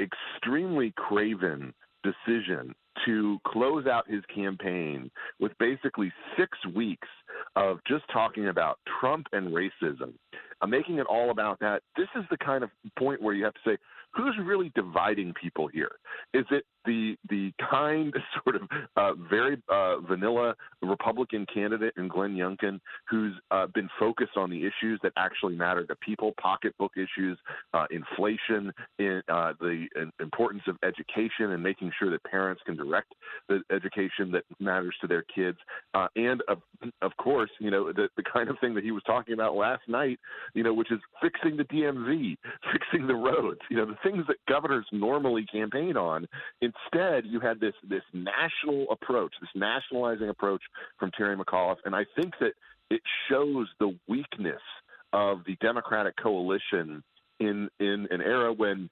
extremely craven decision to close out his campaign with basically six weeks of just talking about Trump and racism uh, making it all about that. This is the kind of point where you have to say, who's really dividing people here? Is it the the kind, (laughs) sort of uh, very uh, vanilla Republican candidate in Glenn Youngkin, who's uh, been focused on the issues that actually matter to people, pocketbook issues, uh, inflation, in, uh, the importance of education, and making sure that parents can direct the education that matters to their kids, uh, and of, of course, you know, the, the kind of thing that he was talking about last night, you know, which is fixing the DMV, (laughs) fixing the roads, you know, the things that governors normally campaign on. Instead, you had this this national approach, this nationalizing approach from Terry McAuliffe, and I think that it shows the weakness of the Democratic coalition in in an era when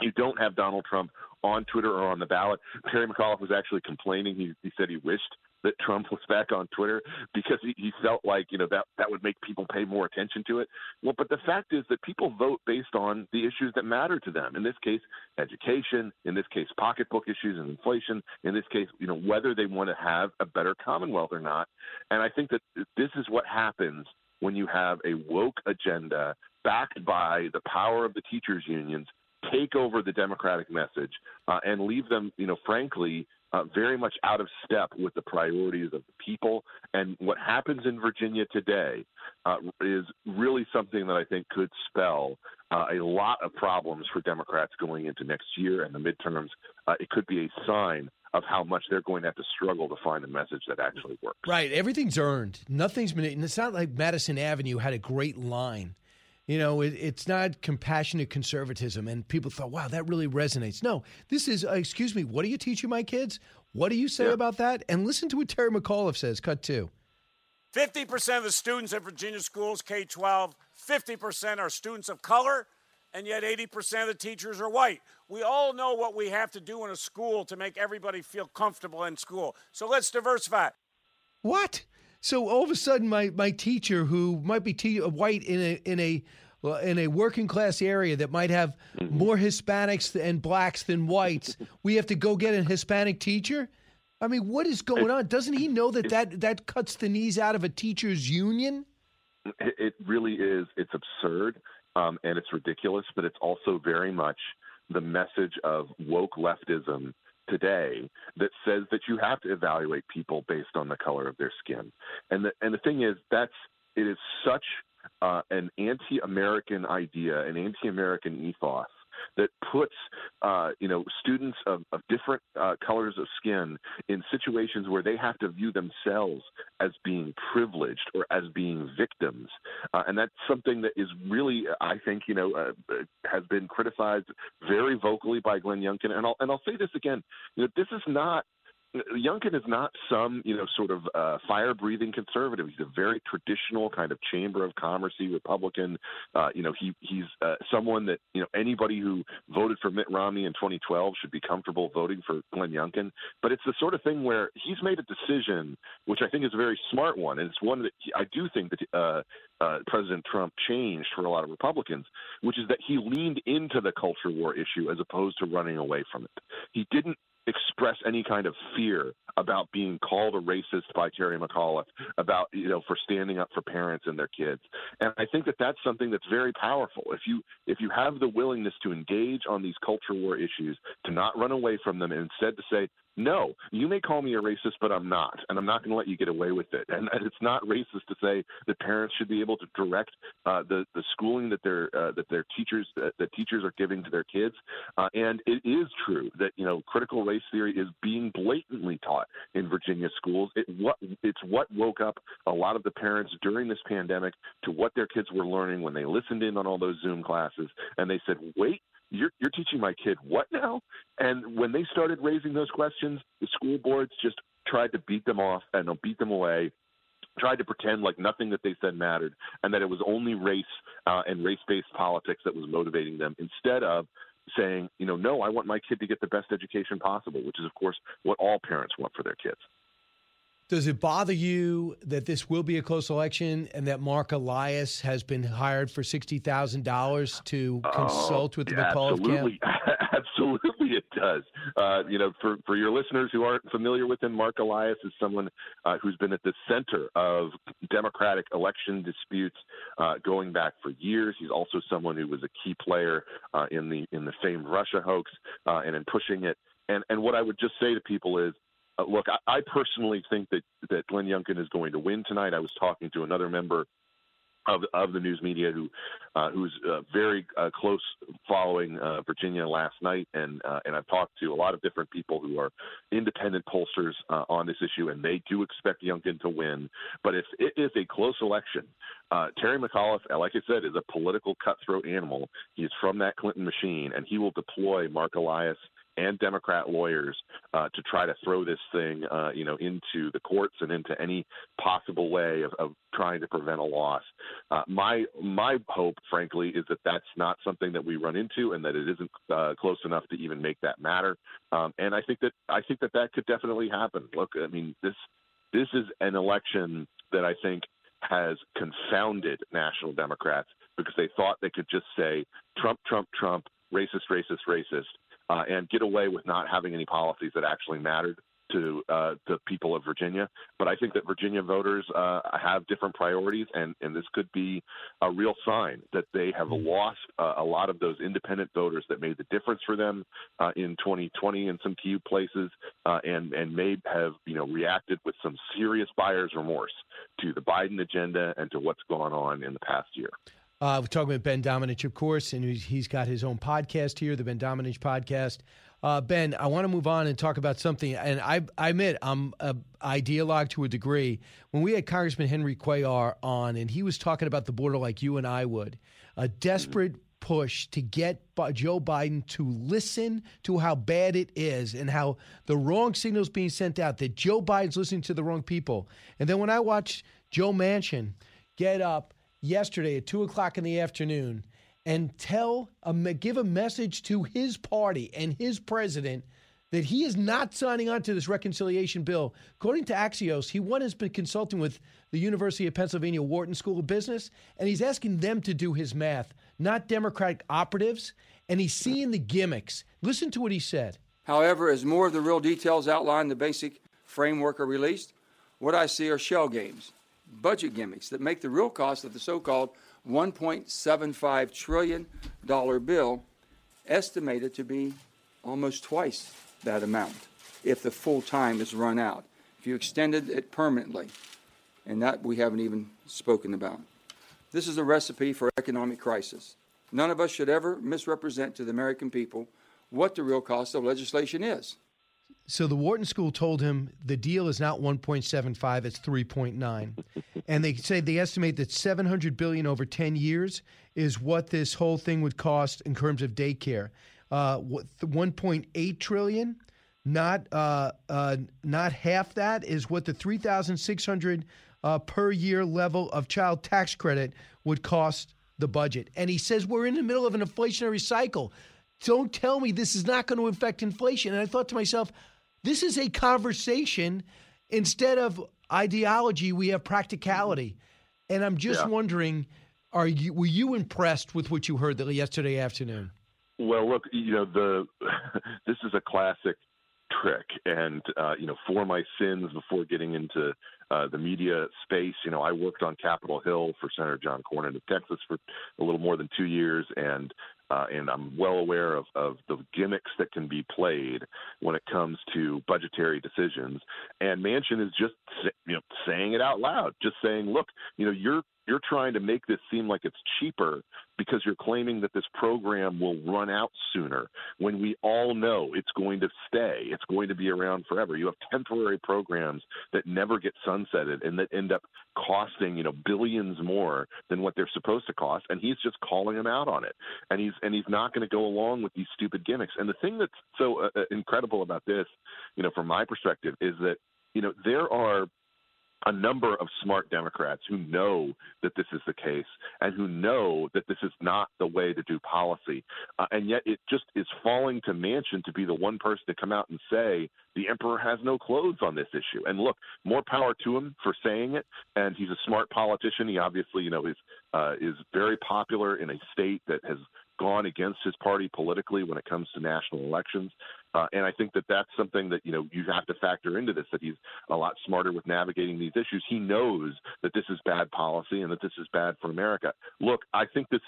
you don't have Donald Trump on Twitter or on the ballot. Terry McAuliffe was actually complaining. He, he said he wished that Trump was back on Twitter because he, he felt like you know that that would make people pay more attention to it. Well, but the fact is that people vote based on the issues that matter to them. In this case, education. In this case, pocketbook issues and inflation. In this case, you know whether they want to have a better Commonwealth or not. And I think that this is what happens when you have a woke agenda backed by the power of the teachers unions take over the democratic message uh, and leave them you know frankly uh, very much out of step with the priorities of the people. And what happens in Virginia today uh, is really something that I think could spell uh, a lot of problems for Democrats going into next year and the midterms. Uh, it could be a sign of how much they're going to have to struggle to find a message that actually works.
Right. Everything's earned. Nothing's been. It's not like Madison Avenue had a great line. You know, it, it's not compassionate conservatism. And people thought, wow, that really resonates. No, this is, uh, excuse me, what are you teaching my kids? What do you say yeah. about that? And listen to what Terry McAuliffe says. Cut two.
50% of the students in Virginia schools, K 12, 50% are students of color, and yet 80% of the teachers are white. We all know what we have to do in a school to make everybody feel comfortable in school. So let's diversify.
What? So all of a sudden, my my teacher, who might be te- white in a in a in a working class area that might have mm-hmm. more Hispanics and blacks than whites, (laughs) we have to go get a Hispanic teacher. I mean, what is going on? Doesn't he know that that that cuts the knees out of a teachers union?
It really is. It's absurd um, and it's ridiculous, but it's also very much the message of woke leftism today that says that you have to evaluate people based on the color of their skin. And the and the thing is that's it is such uh, an anti-American idea, an anti-American ethos that puts uh, you know students of, of different uh, colors of skin in situations where they have to view themselves as being privileged or as being victims, uh, and that's something that is really, I think, you know, uh, has been criticized very vocally by Glenn Youngkin. And I'll and I'll say this again, you know, this is not Youngkin is not some, you know, sort of uh, fire-breathing conservative. He's a very traditional kind of Chamber of Commercey Republican. Uh, you know, he he's uh, someone that you know anybody who voted for Mitt Romney in 2012 should be comfortable voting for Glenn Youngkin. But it's the sort of thing where he's made a decision, which I think is a very smart one, and it's one that he, I do think that uh, uh, President Trump changed for a lot of Republicans, which is that he leaned into the culture war issue as opposed to running away from it. He didn't express any kind of fear about being called a racist by Terry McAuliffe, about you know for standing up for parents and their kids. And I think that that's something that's very powerful. If you if you have the willingness to engage on these culture war issues, to not run away from them, and instead to say, no, you may call me a racist, but I'm not, and I'm not going to let you get away with it. And, it's not racist to say that parents should be able to direct uh, the the schooling that their uh, that their teachers uh, that teachers are giving to their kids. Uh, and it is true that you know critical race theory is being blatantly taught in Virginia schools. It what it's what woke up a lot of the parents during this pandemic to what their kids were learning when they listened in on all those Zoom classes, and they said, wait you're, you're teaching my kid what now? And when they started raising those questions, the school boards just tried to beat them off and beat them away tried to pretend like nothing that they said mattered and that it was only race uh, and race-based politics that was motivating them instead of saying, you know, no, I want my kid to get the best education possible, which is, of course, what all parents want for their kids.
Does it bother you that this will be a close election and that Mark Elias has been hired for sixty thousand dollars to consult with the McAuliffe
absolutely.
camp? (laughs)
absolutely it does. Uh, you know, for, for your listeners who aren't familiar with him, Mark Elias is someone uh, who's been at the center of Democratic election disputes uh, going back for years. He's also someone who was a key player uh, in the in the famed Russia hoax uh, and in pushing it. And and what I would just say to people is. Uh, look, I, I personally think that that Glenn Youngkin is going to win tonight. I was talking to another member of of the news media who uh, who's uh, very uh, close following uh, Virginia last night, and uh, and I've talked to a lot of different people who are independent pollsters uh, on this issue, and they do expect Youngkin to win. But if it is a close election, Terry McAuliffe, like I said, is a political cutthroat animal. He's from that Clinton machine, and he will deploy Mark Elias and Democrat lawyers uh, to try to throw this thing, uh, you know, into the courts and into any possible way of, of trying to prevent a loss. Uh, my my hope, frankly, is that that's not something that we run into, and that it isn't uh, close enough to even make that matter. Um, and I think that I think that that could definitely happen. Look, I mean, this this is an election that I think has confounded national Democrats because they thought they could just say Trump, Trump, Trump, racist, racist, racist uh, and get away with not having any policies that actually mattered to uh, the people of Virginia. But I think that Virginia voters uh, have different priorities, and, and this could be a real sign that they have
Mm-hmm.
lost uh, a lot of those independent voters that made the difference for them uh, in 2020 in some key places, uh, and and may have you know reacted with some serious buyer's remorse to the Biden agenda and to what's gone on in the past year.
Uh, we're talking with Ben Domenech, of course, and he's, got his own podcast here, the Ben Domenech podcast. Uh, ben, I want to move on and talk about something, and I, I admit I'm a ideologue to a degree. When we had Congressman Henry Cuellar on, and he was talking about the border like you and I would, a desperate push to get Joe Biden to listen to how bad it is and how the wrong signals being sent out that Joe Biden's listening to the wrong people. And then when I watched Joe Manchin get up yesterday at two o'clock in the afternoon and tell a, give a message to his party and his president that he is not signing on to this reconciliation bill. According to Axios, he one has been consulting with the University of Pennsylvania Wharton School of Business, and he's asking them to do his math, not Democratic operatives. And he's seeing the gimmicks. Listen to what he said.
However, as more of the real details outlined the basic framework are released, what I see are shell games, budget gimmicks that make the real cost of the so called $1.75 trillion bill estimated to be almost twice that amount if the full time is run out, if you extended it permanently. And that we haven't even spoken about. This is a recipe for economic crisis. None of us should ever misrepresent to the American people what the real cost of legislation is.
So the Wharton School told him the deal is not 1.75, it's 3.9. (laughs) and they say they estimate that 700 billion over 10 years is what this whole thing would cost in terms of daycare. Uh, 1.8 trillion, not uh, uh, not half that is what the 3,600 uh, per year level of child tax credit would cost the budget. And he says we're in the middle of an inflationary cycle. Don't tell me this is not going to affect inflation. And I thought to myself, this is a conversation. Instead of ideology, we have practicality. And I'm just
Yeah.
wondering, are you were you impressed with what you heard yesterday afternoon?
Well, look, you know the (laughs) this is a classic trick, and uh, you know for my sins before getting into uh, the media space, you know I worked on Capitol Hill for Senator John Cornyn of Texas for a little more than two years, and uh, and I'm well aware of, of the gimmicks that can be played when it comes to budgetary decisions. And Manchin is just you know saying it out loud, just saying, look, you know you're you're trying to make this seem like it's cheaper because you're claiming that this program will run out sooner when we all know it's going to stay. It's going to be around forever. You have temporary programs that never get sunsetted and that end up costing, you know, billions more than what they're supposed to cost and he's just calling them out on it. And he's and he's not going to go along with these stupid gimmicks. And the thing that's so uh, uh, incredible about this, you know, from my perspective is that, you know, there are a number of smart Democrats who know that this is the case and who know that this is not the way to do policy. Uh, and yet it just is falling to Manchin to be the one person to come out and say the emperor has no clothes on this issue. And look, more power to him for saying it. And he's a smart politician. He obviously, you know, is uh, is very popular in a state that has gone against his party politically when it comes to national elections. Uh, and I think that that's something that you know you have to factor into this. That he's a lot smarter with navigating these issues. He knows that this is bad policy and that this is bad for America. Look, I think this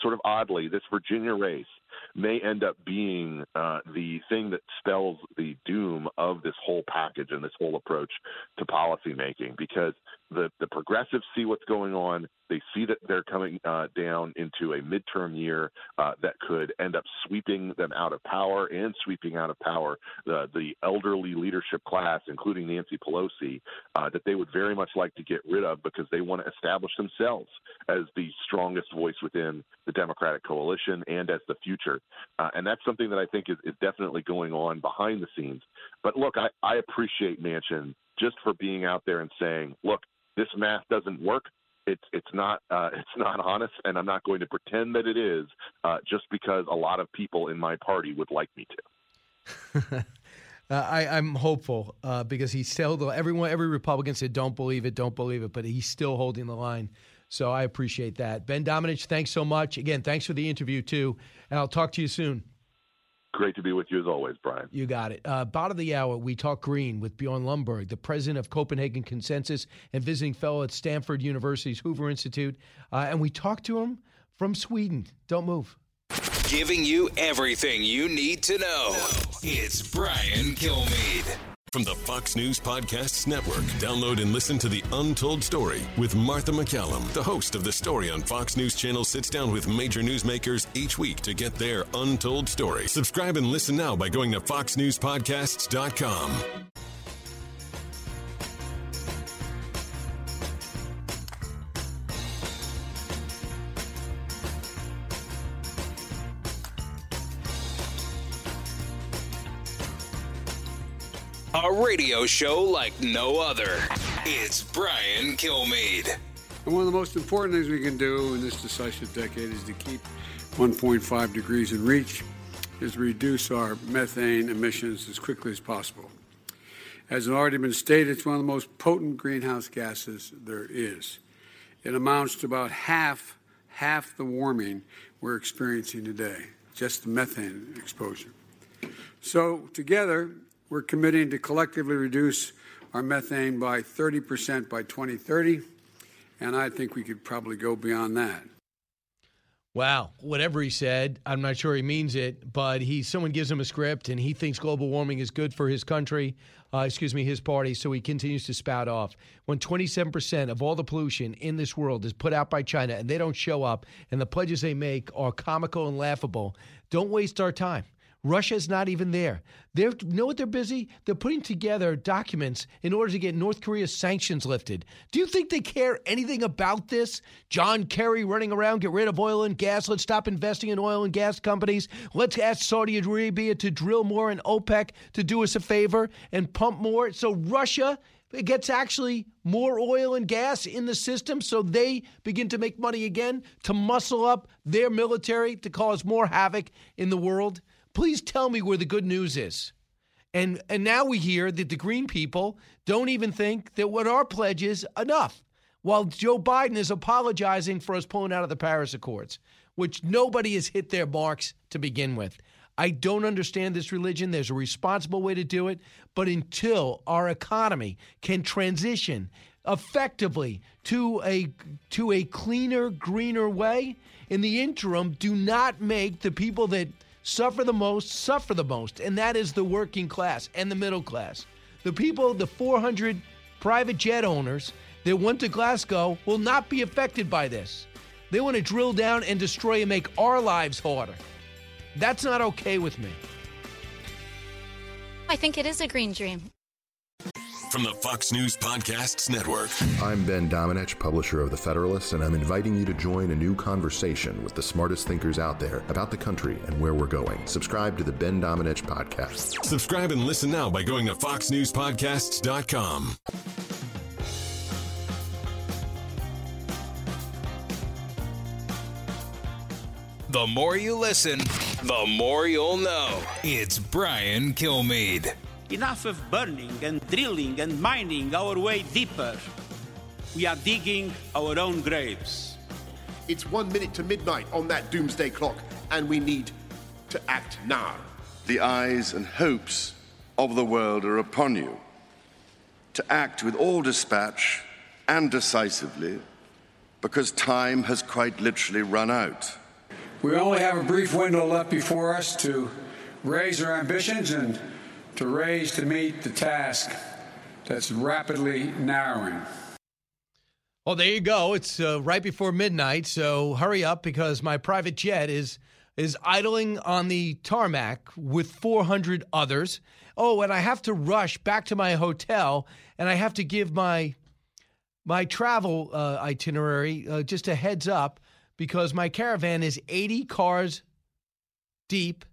sort of oddly, this Virginia race may end up being uh, the thing that spells the doom of this whole package and this whole approach to policymaking because the the progressives see what's going on. They see that they're coming uh, down into a midterm year uh, that could end up sweeping them out of power and sweeping out of power the the elderly leadership class, including Nancy Pelosi, uh, that they would very much like to get rid of because they want to establish themselves as the strongest voice within the Democratic coalition and as the future. Uh, and that's something that I think is, is definitely going on behind the scenes. But look, I, I appreciate Manchin just for being out there and saying, look, this math doesn't work. It's it's not uh, (laughs) it's not honest, and I'm not going to pretend that it is uh, just because a lot of people in my party would like me to. (laughs)
Uh, I, I'm hopeful uh, because he's still everyone every Republican said don't believe it, don't believe it, but he's still holding the line. So I appreciate that. Ben Domenech, thanks so much. Again, thanks for the interview too, and I'll talk to you soon.
Great to be with you as always, Brian.
You got it. Uh, bottom of the hour, we talk green with Bjorn Lomborg, the president of Copenhagen Consensus and visiting fellow at Stanford University's Hoover Institute, uh, and we talk to him from Sweden. Don't move.
Giving you everything you need to know. It's Brian Kilmeade.
From the Fox News Podcasts Network, download and listen to The Untold Story with Martha McCallum. The host of The Story on Fox News Channel sits down with major newsmakers each week to get their untold story. Subscribe and listen now by going to foxnewspodcasts.com.
A radio show like no other. It's Brian Kilmeade.
And one of the most important things we can do in this decisive decade is to keep 1.5 degrees in reach, is reduce our methane emissions as quickly as possible. As has already been stated, it's one of the most potent greenhouse gases there is. It amounts to about half half the warming we're experiencing today, just the methane exposure. So together, we're committing to collectively reduce our methane by 30% by 2030, and I think we could probably go beyond that.
Wow, whatever he said, I'm not sure he means it, but he someone gives him a script and he thinks global warming is good for his country, uh, excuse me, his party, so he continues to spout off. When 27% of all the pollution in this world is put out by China and they don't show up and the pledges they make are comical and laughable, don't waste our time. Russia's not even there. They know what they're busy? They're putting together documents in order to get North Korea's sanctions lifted. Do you think they care anything about this? John Kerry running around, get rid of oil and gas. Let's stop investing in oil and gas companies. Let's ask Saudi Arabia to drill more and OPEC to do us a favor and pump more. So Russia it gets actually more oil and gas in the system so they begin to make money again to muscle up their military to cause more havoc in the world. Please tell me where the good news is. And and now we hear that the green people don't even think that what our pledge is enough. While Joe Biden is apologizing for us pulling out of the Paris Accords, which nobody has hit their marks to begin with. I don't understand this religion. There's a responsible way to do it. But until our economy can transition effectively to a to a cleaner, greener way, in the interim, do not make the people that suffer the most suffer the most, and that is the working class and the middle class. The people, the 400 private jet owners that went to Glasgow will not be affected by this. They want to drill down and destroy and make our lives harder. That's not okay with me.
I think it is a green dream.
From the Fox News Podcasts Network.
I'm Ben Domenech, publisher of The Federalist, and I'm inviting you to join a new conversation with the smartest thinkers out there about the country and where we're going. Subscribe to the Ben Domenech Podcast.
Subscribe and listen now by going to foxnewspodcasts.com.
The more you listen, the more you'll know. It's Brian Kilmeade.
Enough of burning and drilling and mining our way deeper. We are digging our own graves.
It's one minute to midnight on that doomsday clock,
and we need to act now.
The eyes and hopes of the world are upon you to act with all dispatch and decisively because time has quite literally run out.
We only have a brief window left before us to raise our ambitions and to raise to meet the task that's rapidly narrowing.
Well, there you go. It's uh, right before midnight, so hurry up because my private jet is is idling on the tarmac with 400 others. Oh, and I have to rush back to my hotel, and I have to give my my travel uh, itinerary uh, just a heads up because my caravan is 80 cars deep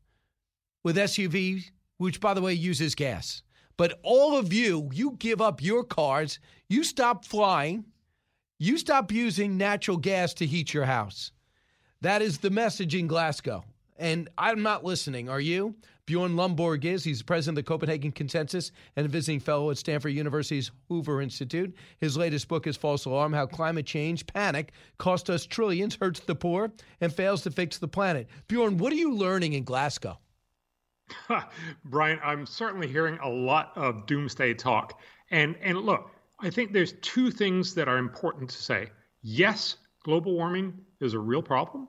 with SUVs, which by the way uses gas. But all of you, you give up your cars, you stop flying, you stop using natural gas to heat your house. That is the message in Glasgow. And I'm not listening. Are you? Bjorn Lomborg is. He's the president of the Copenhagen Consensus and a visiting fellow at Stanford University's Hoover Institute. His latest book is False Alarm How Climate Change Panic Cost Us Trillions, Hurts the Poor, and Fails to Fix the Planet. Bjorn, what are you learning in Glasgow? (laughs)
Brian, I'm certainly hearing a lot of doomsday talk. And, and look, I think there's two things that are important to say. Yes, global warming is a real problem,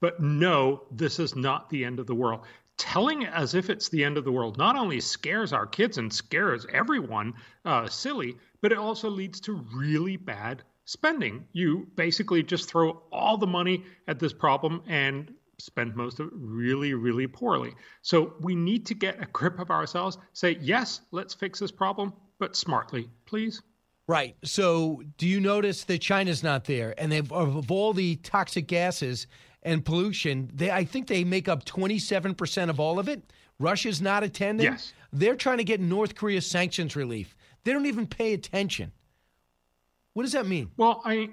but no, this is not the end of the world. Telling as if it's the end of the world not only scares our kids and scares everyone uh, silly, but it also leads to really bad spending. You basically just throw all the money at this problem and spend most of it really, really poorly. So we need to get a grip of ourselves, say, yes, let's fix this problem, but smartly, please.
Right. So, do you notice that China's not there, and they've of all the toxic gases and pollution, they I think they make up twenty seven percent of all of it. Russia's not attending.
Yes.
They're trying to get North Korea sanctions relief. They don't even pay attention. What does that mean?
Well, I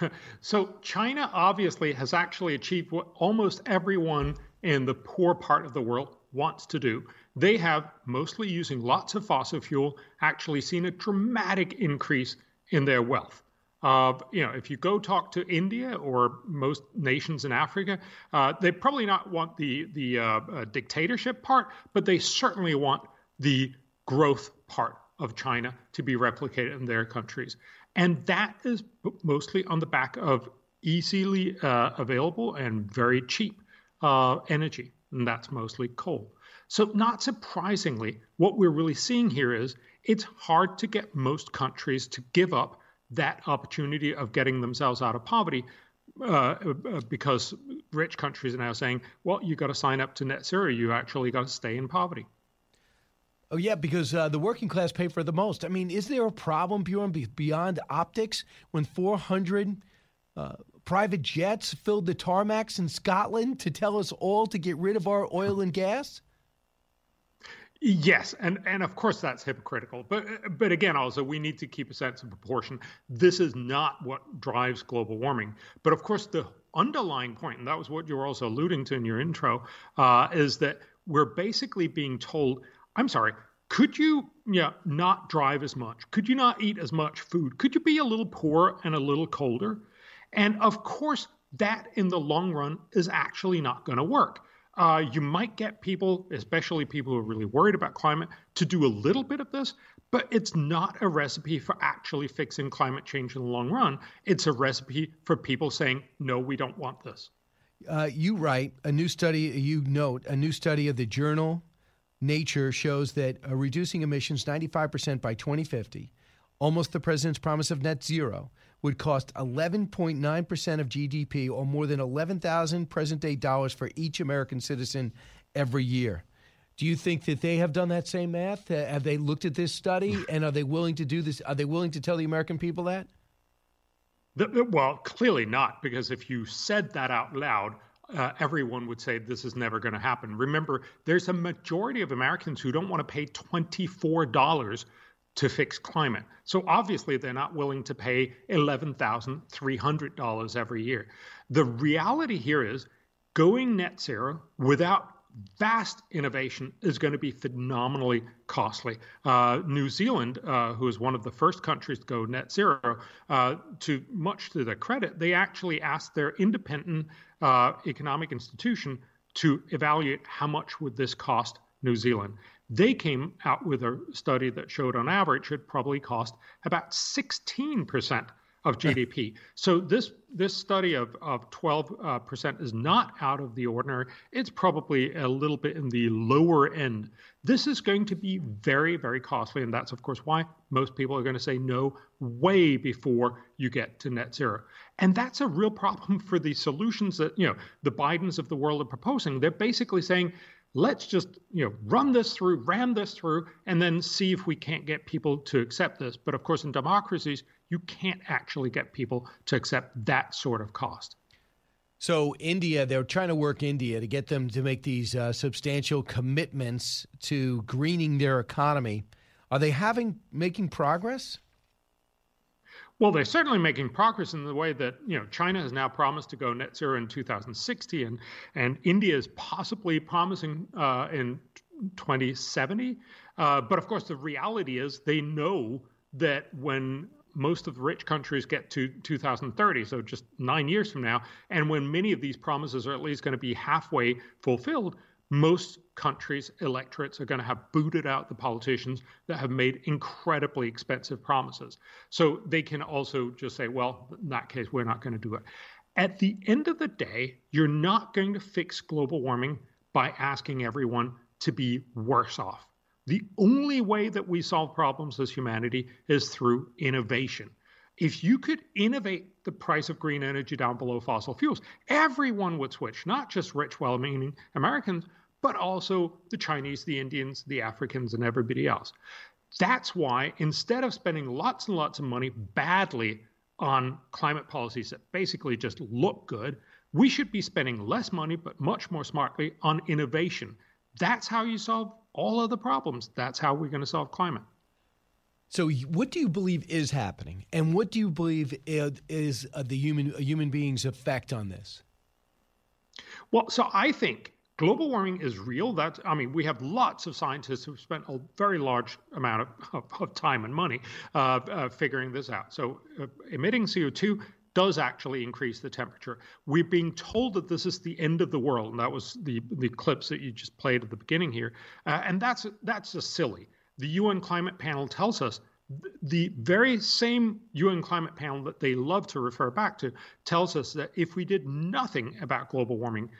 (laughs) so China obviously has actually achieved what almost everyone in the poor part of the world wants to do. They have, mostly using lots of fossil fuel, actually seen a dramatic increase in their wealth. Uh, you know, if you go talk to India or most nations in Africa, uh, they probably not want the the uh, uh dictatorship part, but they certainly want the growth part of China to be replicated in their countries, and that is mostly on the back of easily uh, available and very cheap uh, energy, and that's mostly coal. So, not surprisingly, what we're really seeing here is it's hard to get most countries to give up that opportunity of getting themselves out of poverty uh, uh, because rich countries are now saying, well, you've got to sign up to net zero. You actually got to stay in poverty.
Oh, yeah, because uh, the working class pay for the most. I mean, is there a problem, Bjorn, beyond optics when 400 uh, private jets filled the tarmacs in Scotland to tell us all to get rid of our oil and gas?
Yes, and and of course that's hypocritical. But but again, also we need to keep a sense of proportion. This is not what drives global warming. But of course, the underlying point, and that was what you were also alluding to in your intro, uh, is that we're basically being told, "I'm sorry, could you yeah not drive as much? Could you not eat as much food? Could you be a little poorer and a little colder?" And of course, that in the long run is actually not going to work uh, you might get people, especially people who are really worried about climate, to do a little bit of this, but it's not a recipe for actually fixing climate change in the long run. It's a recipe for people saying, no, we don't want this.
Uh, you write a new study, you note a new study of the journal Nature shows that uh, reducing emissions 95% by 2050, almost the president's promise of net zero, would cost 11.9% of GDP or more than 11,000 present day dollars for each American citizen every year. Do you think that they have done that same math? Have they looked at this study (sighs) and are they willing to do this? Are they willing to tell the American people that?
The, well, clearly not, because if you said that out loud, uh, everyone would say this is never going to happen. Remember, there's a majority of Americans who don't want to pay $24 to fix climate. So obviously, they're not willing to pay $11,300 every year. The reality here is going net zero without vast innovation is going to be phenomenally costly. Uh, New Zealand, uh, who is one of the first countries to go net zero, uh, to much to their credit, they actually asked their independent uh, economic institution to evaluate how much would this cost New Zealand. They came out with a study that showed on average it probably cost about 16% of GDP. so this this study of of 12 uh, percent is not out of the ordinary. It's probably a little bit in the lower end. This is going to be very very costly, and that's of course why most people are going to say no way before you get to net zero. And that's a real problem (laughs) for the solutions that you know the Bidens of the world are proposing. They're basically saying let's just you know run this through ram this through and then see if we can't get people to accept this. But of course in democracies you can't actually get people to accept that sort of cost.
So india they're trying to work india to get them to make these uh, substantial commitments to greening their economy. Are they having making progress
well, they're certainly making progress in the way that you know China has now promised to go net zero in 2060, and and India is possibly promising uh, in 2070. Uh, but of course, the reality is they know that when most of the rich countries get to 2030, so just nine years from now, and when many of these promises are at least going to be halfway fulfilled, most countries' electorates are going to have booted out the politicians that have made incredibly expensive promises. So they can also just say, well, in that case, we're not going to do it. At the end of the day, you're not going to fix global warming by asking everyone to be worse off. The only way that we solve problems as humanity is through innovation. If you could innovate the price of green energy down below fossil fuels, everyone would switch, not just rich, well meaning Americans, but also the Chinese, the Indians, the Africans, and everybody else. That's why instead of spending lots and lots of money badly on climate policies that basically just look good, we should be spending less money, but much more smartly on innovation. That's how you solve all of the problems. That's how we're going to solve climate.
So, what do you believe is happening, and what do you believe is uh, the human human being's effect on this?
Well, so I think global warming is real. That I mean, we have lots of scientists who've spent a very large amount of, (laughs) of, of time and money uh, uh, figuring this out. So, uh, emitting CO two does actually increase the temperature. We're being told that this is the end of the world, and that was the the clips that you just played at the beginning here, uh, and that's that's just silly the UN climate panel tells us the very same UN climate panel that they love to refer back to tells us that if we did nothing about global warming,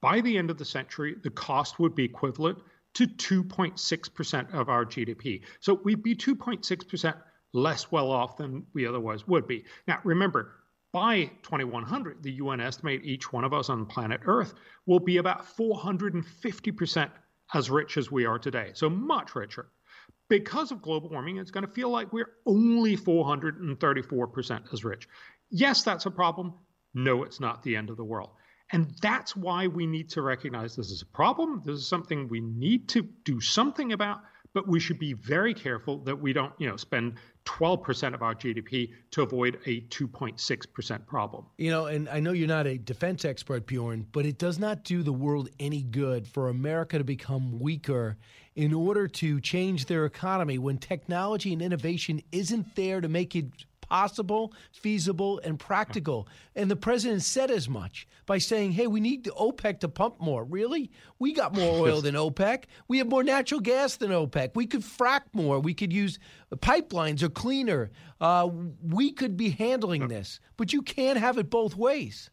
by the end of the century, the cost would be equivalent to 2.6% of our GDP. So we'd be 2.6% less well off than we otherwise would be. Now, remember, by 2100, the UN estimate each one of us on planet Earth will be about 450% as rich as we are today. So much richer because of global warming, it's going to feel like we're only 434% as rich. Yes, that's a problem. No, it's not the end of the world. And that's why we need to recognize this is a problem. This is something we need to do something about, but we should be very careful that we don't, you know, spend 12% of our GDP to avoid a 2.6% problem.
You know, and I know you're not a defense expert, Bjorn, but it does not do the world any good for America to become weaker in order to change their economy when technology and innovation isn't there to make it possible, feasible, and practical. And the president said as much by saying, hey, we need OPEC to pump more. Really? We got more (laughs) oil than OPEC. We have more natural gas than OPEC. We could frack more. We could use pipelines are cleaner. Uh, we could be handling this. But you can't have it both ways.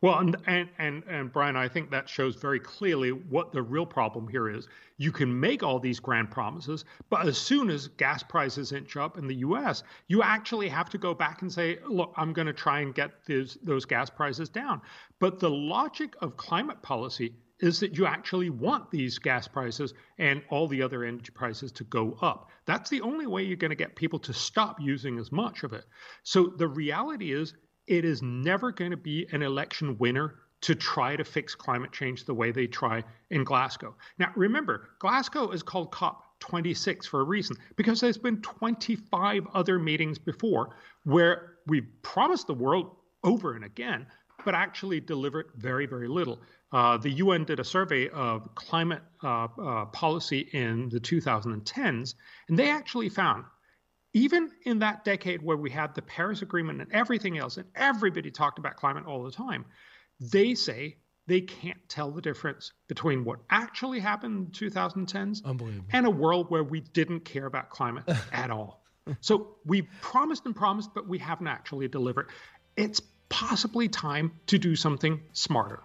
Well, and, and, and, and Brian, I think that shows very clearly what the real problem here is. You can make all these grand promises, but as soon as gas prices inch up in the US, you actually have to go back and say, look, I'm going to try and get those, those gas prices down. But the logic of climate policy is that you actually want these gas prices and all the other energy prices to go up. That's the only way you're going to get people to stop using as much of it. So the reality is it is never going to be an election winner to try to fix climate change the way they try in Glasgow. Now, remember, Glasgow is called COP26 for a reason, because there's been 25 other meetings before where we promised the world over and again, but actually delivered very, very little. Uh, the UN did a survey of climate uh, uh, policy in the 2010s, and they actually found even in that decade where we had the Paris Agreement and everything else, and everybody talked about climate all the time, they say they can't tell the difference between what actually happened in the 2010s and a world where we didn't care about climate (laughs) at all. So we promised and promised, but we haven't actually delivered. It's possibly time to do something smarter.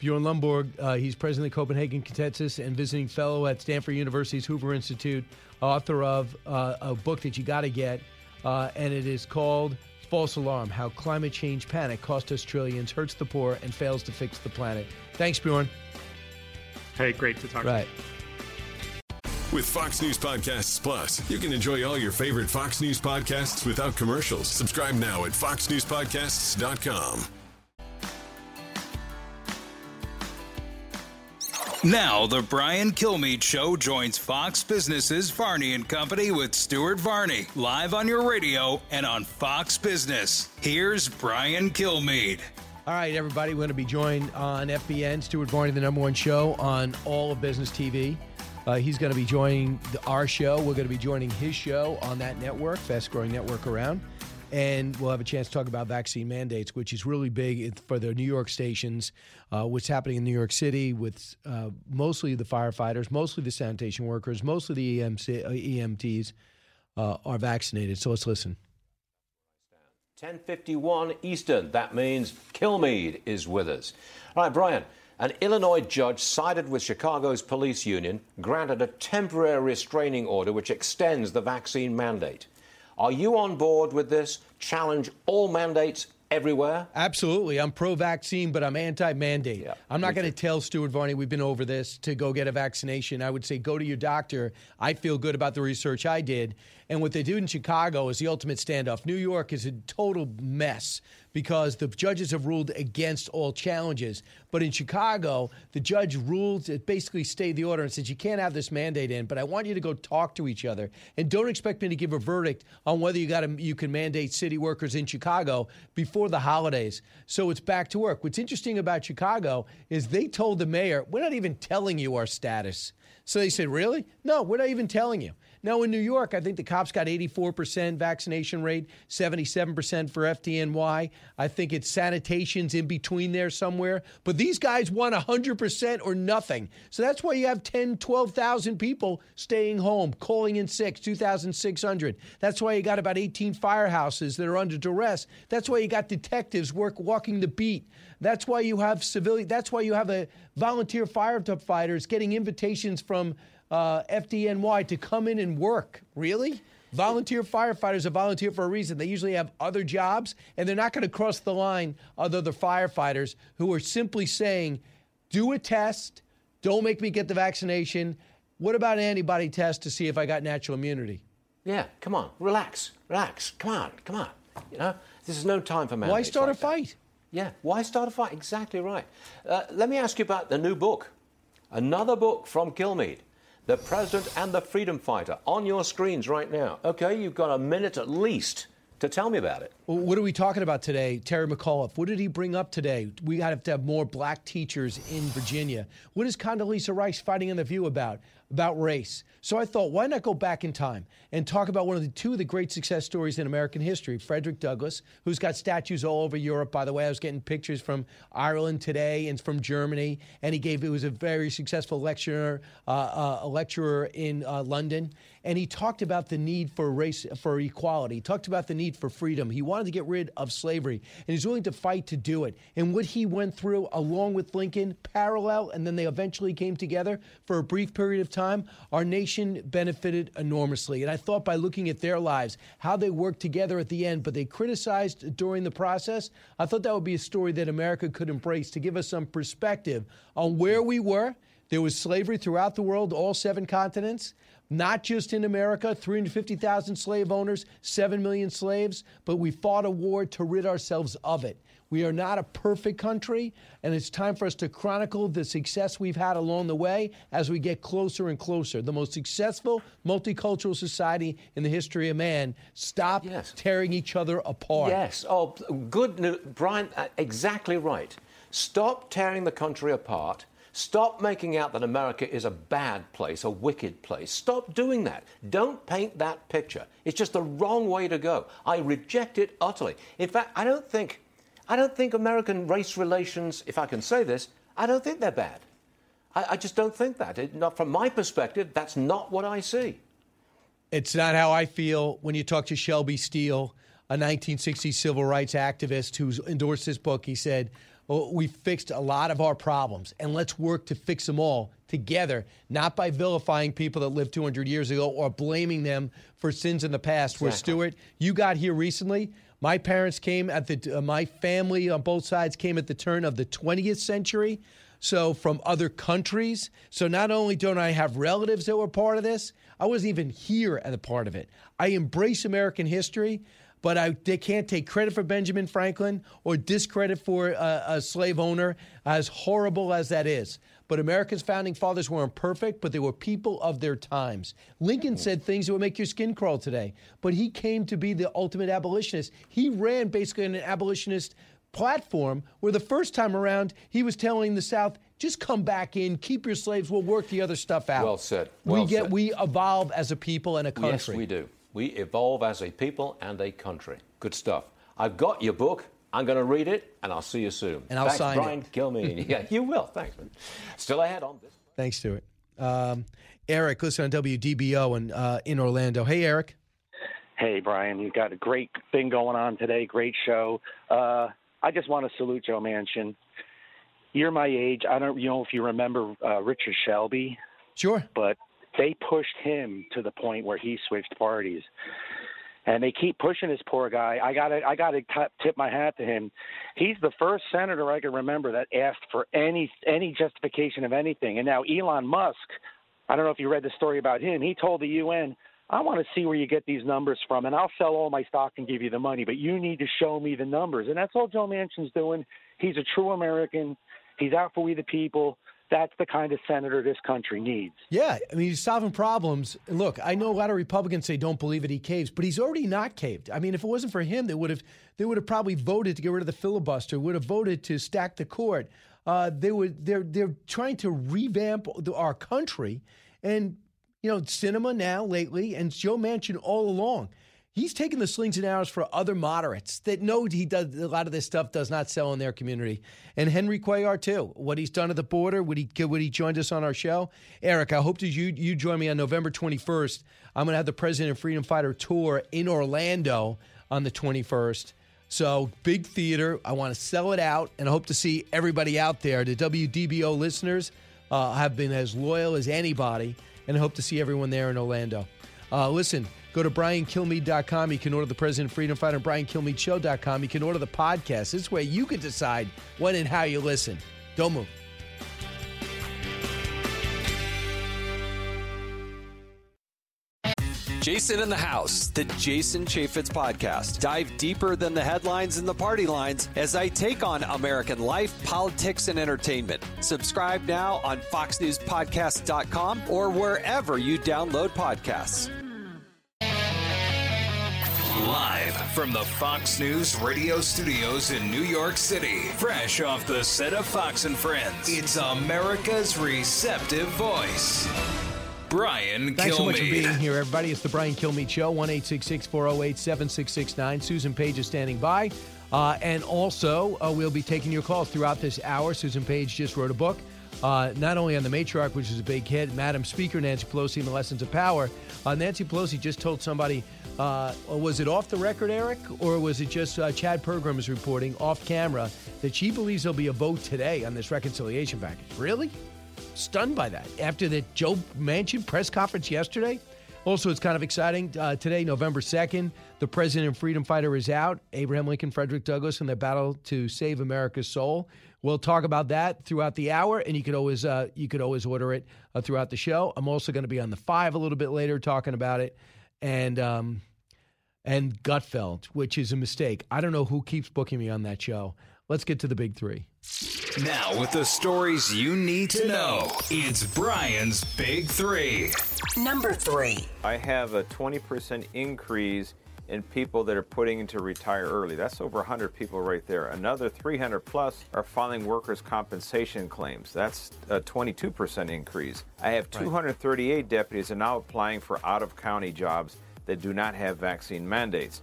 Bjorn Lomborg, uh, he's president of Copenhagen Consensus and visiting fellow at Stanford University's Hoover Institute, author of uh, a book that you got to get, uh, and it is called False Alarm How Climate Change Panic Costs Us Trillions, Hurts the Poor, and Fails to Fix the Planet. Thanks, Bjorn.
Hey, great to talk
right.
to you.
With Fox News Podcasts Plus, you can enjoy all your favorite Fox News podcasts without commercials. Subscribe now at foxnewspodcasts.com.
Now, the Brian Kilmeade Show joins Fox Business's Varney and Company with Stuart Varney, live on your radio and on Fox Business. Here's Brian Kilmeade.
All right, everybody, we're going to be joined on FBN, Stuart Varney, the number one show on all of business TV. Uh, he's going to be joining the, our show. We're going to be joining his show on that network, fast growing network around. And we'll have a chance to talk about vaccine mandates, which is really big for the New York stations, uh, what's happening in New York City with uh, mostly the firefighters, mostly the sanitation workers, mostly the EMC, uh, EMTs uh, are vaccinated. So let's listen.
1051 Eastern. That means Kilmeade is with us. All right, Brian. An Illinois judge sided with Chicago's police union, granted a temporary restraining order which extends the vaccine mandate. Are you on board with this? Challenge all mandates everywhere?
Absolutely. I'm pro vaccine, but I'm anti mandate. I'm not going to tell Stuart Varney, we've been over this, to go get a vaccination. I would say go to your doctor. I feel good about the research I did. And what they do in Chicago is the ultimate standoff. New York is a total mess because the judges have ruled against all challenges. But in Chicago, the judge ruled, it basically stayed the order and said, you can't have this mandate in, but I want you to go talk to each other. And don't expect me to give a verdict on whether you got you can mandate city workers in Chicago before the holidays. So it's back to work. What's interesting about Chicago is they told the mayor, we're not even telling you our status. So they said, really? No, we're not even telling you. Now, in New York, I think the cops got 84% vaccination rate, 77% for FDNY. I think it's sanitation's in between there somewhere. But these guys want 100% or nothing. So that's why you have 10, 12,000 people staying home, calling in sick, 2,600. That's why you got about 18 firehouses that are under duress. That's why you got detectives work walking the beat. That's why you have civilian. That's why you have a volunteer firefighters getting invitations from uh, FDNY to come in and work. Really? Volunteer firefighters are volunteer for a reason. They usually have other jobs, and they're not going to cross the line other the firefighters who are simply saying, "Do a test. Don't make me get the vaccination. What about an antibody test to see if I got natural immunity?"
Yeah, come on, relax, relax. Come on, come on. You know, this is no time for mandates.
Why start
like
a fight?
Yeah, why start a fight? Exactly right. Uh, let me ask you about the new book. Another book from Kilmeade, The President and the Freedom Fighter, on your screens right now. Okay, you've got a minute at least to tell me about it.
Well, what are we talking about today? Terry McAuliffe. What did he bring up today? We have to have more black teachers in Virginia. What is Condoleezza Rice fighting in The View about? About race. So I thought, why not go back in time and talk about one of the two of the great success stories in American history, Frederick Douglass, who's got statues all over Europe. By the way, I was getting pictures from Ireland today and from Germany, and he gave it was a very successful lecturer, uh, uh, a lecturer in uh, London, and he talked about the need for race for equality. He talked about the need for freedom. He wanted to get rid of slavery, and he's willing to fight to do it. And what he went through, along with Lincoln, parallel, and then they eventually came together for a brief period of time. Our nation benefited enormously, and I thought by looking at their lives, how they worked together at the end, but they criticized during the process. I thought that would be a story that America could embrace to give us some perspective on where we were. There was slavery throughout the world, all seven continents not just in America, 350,000 slave owners, 7 million slaves, but we fought a war to rid ourselves of it. We are not a perfect country, and it's time for us to chronicle the success we've had along the way as we get closer and closer. The most successful multicultural society in the history of man. Stop tearing each other apart.
Yes. Oh, good. Brian, uh, exactly right. Stop tearing the country apart. Stop making out that America is a bad place, a wicked place. Stop doing that. Don't paint that picture. It's just the wrong way to go. I reject it utterly. In fact, I don't think I don't think American race relations, if I can say this, I don't think they're bad. I, I just don't think that. It, not from my perspective, that's not what I see.
It's not how I feel when you talk to Shelby Steele, a 1960s civil rights activist who's endorsed this book. He said, We fixed a lot of our problems, and let's work to fix them all together, not by vilifying people that lived 200 years ago or blaming them for sins in the past.
Exactly.
Where, Stuart, you got here recently. My parents came at the, uh, my family on both sides came at the turn of the 20th century. So, from other countries. So, not only don't I have relatives that were part of this, I wasn't even here as a part of it. I embrace American history, but I, they can't take credit for Benjamin Franklin or discredit for a, a slave owner, as horrible as that is. But America's founding fathers weren't perfect, but they were people of their times. Lincoln said things that would make your skin crawl today, but he came to be the ultimate abolitionist. He ran basically an abolitionist platform where the first time around he was telling the South, just come back in, keep your slaves, we'll work the other stuff out.
Well said. Well
we get
said.
we evolve as a people and a country.
Yes, we do. We evolve as a people and a country. Good stuff. I've got your book. I'm going to read it, and I'll see you soon.
And I'll
Thanks,
sign
Brian
it.
Kilmeade. (laughs) yeah, you will. Thanks, man. Still ahead on this.
Thanks, Stuart. Um, Eric, listen on WDBO and uh, in Orlando. Hey, Eric.
Hey, Brian, You've got a great thing going on today. Great show. Uh, I just want to salute Joe Manchin. You're my age. I don't you know if you remember uh, Richard Shelby.
Sure.
But they pushed him to the point where he switched parties. And they keep pushing this poor guy. I got to I got to tip my hat to him. He's the first senator I can remember that asked for any any justification of anything. And now Elon Musk, I don't know if you read the story about him. He told the UN, I want to see where you get these numbers from, and I'll sell all my stock and give you the money, but you need to show me the numbers. And that's all Joe Manchin's doing. He's a true American. He's out for we the people. That's the kind of senator this country needs.
Yeah, I mean, he's solving problems. Look, I know a lot of Republicans say don't believe it, he caves, but he's already not caved. I mean, if it wasn't for him, they would have they would have probably voted to get rid of the filibuster, would have voted to stack the court. Uh, they would they're they're trying to revamp the, our country, and you know, Sinema now lately, and Joe Manchin all along. He's taking the slings and arrows for other moderates that know he does a lot of this stuff does not sell in their community. And Henry Cuellar too. What he's done at the border. Would he would he joined us on our show? Eric, I hope that you you join me on November 21st. I'm going to have the President of Freedom Fighter tour in Orlando on the 21st. So big theater. I want to sell it out, and I hope to see everybody out there. The WDBO listeners uh, have been as loyal as anybody, and I hope to see everyone there in Orlando. Uh, listen, go to briankilmeade.com. You can order the President Freedom Fighter and briankilmeadeshow.com. You can order the podcast. This way you can decide when and how you listen. Don't move.
Jason in the House, the Jason Chaffetz podcast. Dive deeper than the headlines and the party lines as I take on American life, politics, and entertainment. Subscribe now on FoxNewsPodcast.com or wherever you download podcasts.
Live from the Fox News radio studios in New York City, fresh off the set of Fox and Friends, it's America's receptive voice. Brian
Thanks so much for
Kilmeade.
being here, everybody. It's the Brian Kilmeade Show, 1 408 7669. Susan Page is standing by. Uh, and also, uh, we'll be taking your calls throughout this hour. Susan Page just wrote a book, uh, not only on the matriarch, which is a big hit, Madam Speaker Nancy Pelosi and the Lessons of Power. Uh, Nancy Pelosi just told somebody, uh, was it off the record, Eric, or was it just uh, Chad Pergram is reporting off camera that she believes there'll be a vote today on this reconciliation package? Really? stunned by that after the Joe Manchin press conference yesterday. Also, it's kind of exciting. Uh, today, November 2nd, the president and freedom fighter is out. Abraham Lincoln, Frederick Douglass, in their battle to save America's soul. We'll talk about that throughout the hour, and you could always uh, you could always order it uh, throughout the show. I'm also going to be on the five a little bit later talking about it, and um, and Gutfeld, which is a mistake. I don't know who keeps booking me on that show. Let's get to the big three.
Now, with the stories you need to know, it's Brian's Big Three.
Number three.
I have a 20% increase in people that are putting in to retire early. That's over 100 people right there. Another 300 plus are filing workers' compensation claims. That's a 22% increase. I have 238 deputies are now applying for out of county jobs that do not have vaccine mandates.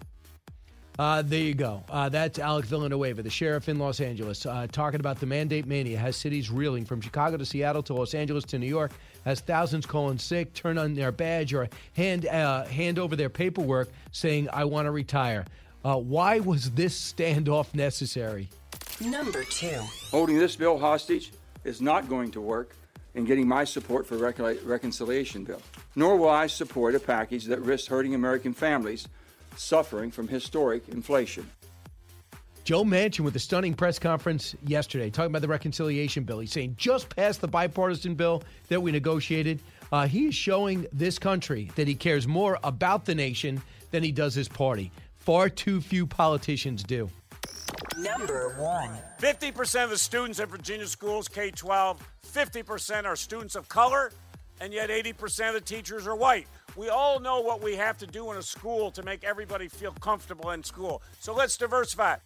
Uh, there you go. Uh, that's Alex Villanueva, the sheriff in Los Angeles, uh, talking about the mandate mania has cities reeling from Chicago to Seattle to Los Angeles to New York, has thousands calling sick, turn on their badge or hand uh, hand over their paperwork saying, "I want to retire." Uh, why was this standoff necessary?
Number two.
Holding this bill hostage is not going to work in getting my support for recon- reconciliation bill. Nor will I support a package that risks hurting American families suffering from historic inflation.
Joe Manchin with a stunning press conference yesterday talking about the reconciliation bill. He's saying just past the bipartisan bill that we negotiated. Uh, he is showing this country that he cares more about the nation than he does his party. Far too few politicians do.
Number one.
50% of the students in Virginia schools, K 12, 50% are students of color, and yet 80% of the teachers are white. We all know what we have to do in a school to make everybody feel comfortable in school. So let's diversify.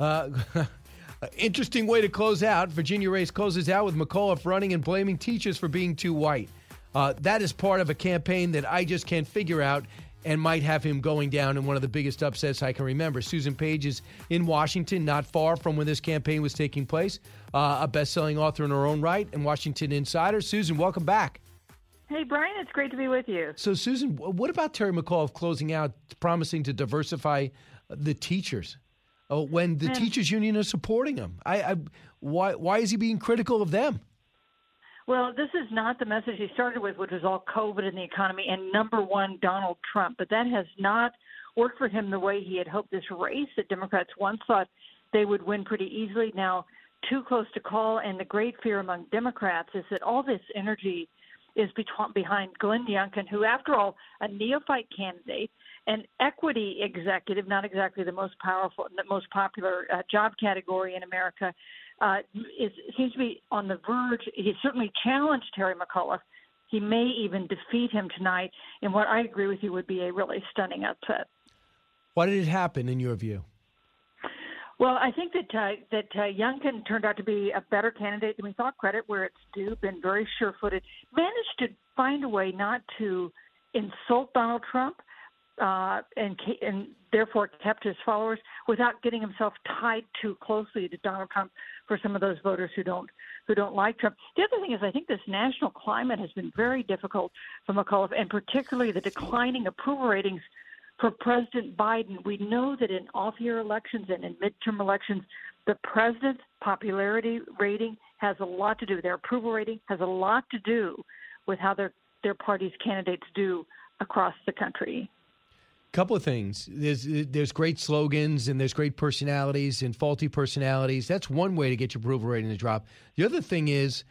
Uh, (laughs) interesting way to close out. Virginia Race closes out with McAuliffe running and blaming teachers for being too white. Uh, that is part of a campaign that I just can't figure out and might have him going down in one of the biggest upsets I can remember. Susan Page is in Washington, not far from when this campaign was taking place, uh, a best selling author in her own right and Washington Insider. Susan, welcome back.
Hey, Brian, it's great to be with you.
So, Susan, what about Terry McAuliffe closing out, promising to diversify the teachers uh, when the teachers union is supporting him? I, I, why, why is he being critical of them?
Well, this is not the message he started with, which was all COVID and the economy and number one, Donald Trump. But that has not worked for him the way he had hoped. This race that Democrats once thought they would win pretty easily, now too close to call. And the great fear among Democrats is that all this energy is behind Glenn Youngkin, who, after all, a neophyte candidate, an equity executive, not exactly the most powerful, and the most popular uh, job category in America, uh, is seems to be on the verge. He certainly challenged Terry McAuliffe. He may even defeat him tonight in what I agree with you would be a really stunning upset.
Why did it happen, in your view?
Well, I think that uh, that uh, Youngkin turned out to be a better candidate than we thought. Credit where it's due. Been very sure-footed. Managed to find a way not to insult Donald Trump, uh, and and therefore kept his followers without getting himself tied too closely to Donald Trump for some of those voters who don't who don't like Trump. The other thing is, I think this national climate has been very difficult for McAuliffe, and particularly the declining approval ratings for President Biden, we know that in off year elections and in midterm elections, the president's popularity rating has a lot to do, their approval rating has a lot to do with how their, their party's candidates do across the country.
Couple of things. There's there's great slogans and there's great personalities and faulty personalities. That's one way to get your approval rating to drop. The other thing is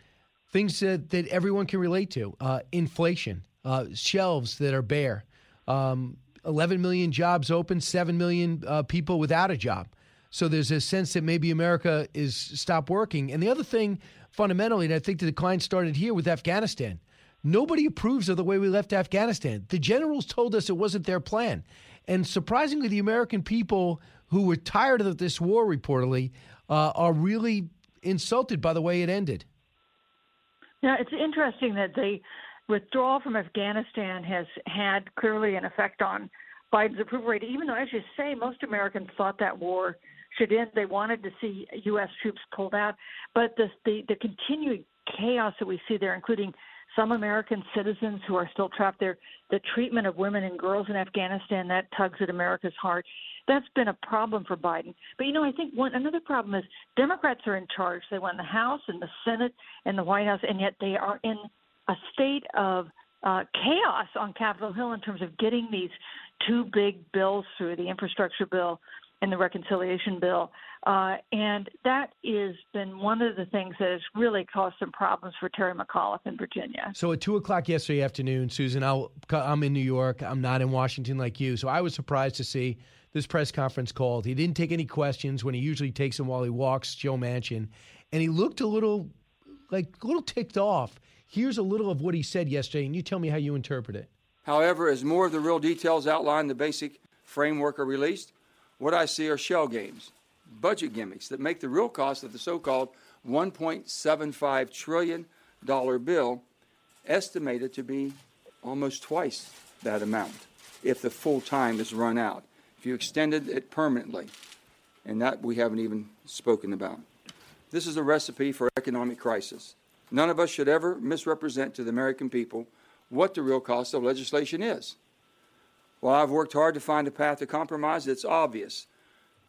things that, that everyone can relate to. Uh, inflation, uh, shelves that are bare, um, 11 million jobs open, 7 million uh, people without a job. So there's a sense that maybe America is stopped working. And the other thing, fundamentally, and I think the decline started here with Afghanistan. Nobody approves of the way we left Afghanistan. The generals told us it wasn't their plan. And surprisingly, the American people who were tired of this war, reportedly, uh, are really insulted by the way it ended.
Yeah, it's interesting that the withdrawal from Afghanistan has had clearly an effect on Biden's approval rating, even though, as you say, most Americans thought that war should end. They wanted to see U.S. troops pulled out. But the, the, the continuing chaos that we see there, including some American citizens who are still trapped there, the treatment of women and girls in Afghanistan, that tugs at America's heart. That's been a problem for Biden. But you know, I think one another problem is Democrats are in charge. They won the House and the Senate and the White House, and yet they are in a state of uh, chaos on Capitol Hill in terms of getting these two big bills through the infrastructure bill and the reconciliation bill. Uh, and that has been one of the things that has really caused some problems for Terry McAuliffe in Virginia.
So at 2 o'clock yesterday afternoon, Susan, i am in New York. I'm not in Washington like you. So I was surprised to see this press conference called. He didn't take any questions when he usually takes them while he walks Joe Manchin. And he looked a little, like, a little ticked off. Here's a little of what he said yesterday, and you tell me how you interpret it.
However, as more of the real details outlined the basic framework are released, what I see are shell games, budget gimmicks that make the real cost of the so called $1.75 trillion bill estimated to be almost twice that amount if the full time is run out. If you extended it permanently, and that we haven't even spoken about. This is a recipe for economic crisis. None of us should ever misrepresent to the American people what the real cost of legislation is. While I've worked hard to find a path to compromise, it's obvious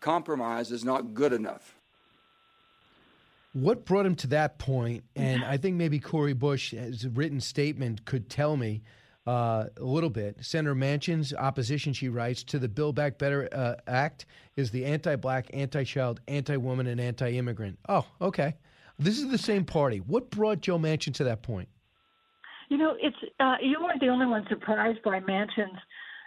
compromise is not good enough.
What brought him to that point? And I think maybe Cori Bush's written statement, could tell me uh, a little bit. Senator Manchin's opposition, she writes, to the Build Back Better uh, Act is the anti black, anti child, anti woman, and anti immigrant. Oh, okay. This is the same party. What brought Joe Manchin to that point?
You know, it's uh, you weren't the only one surprised by Manchin's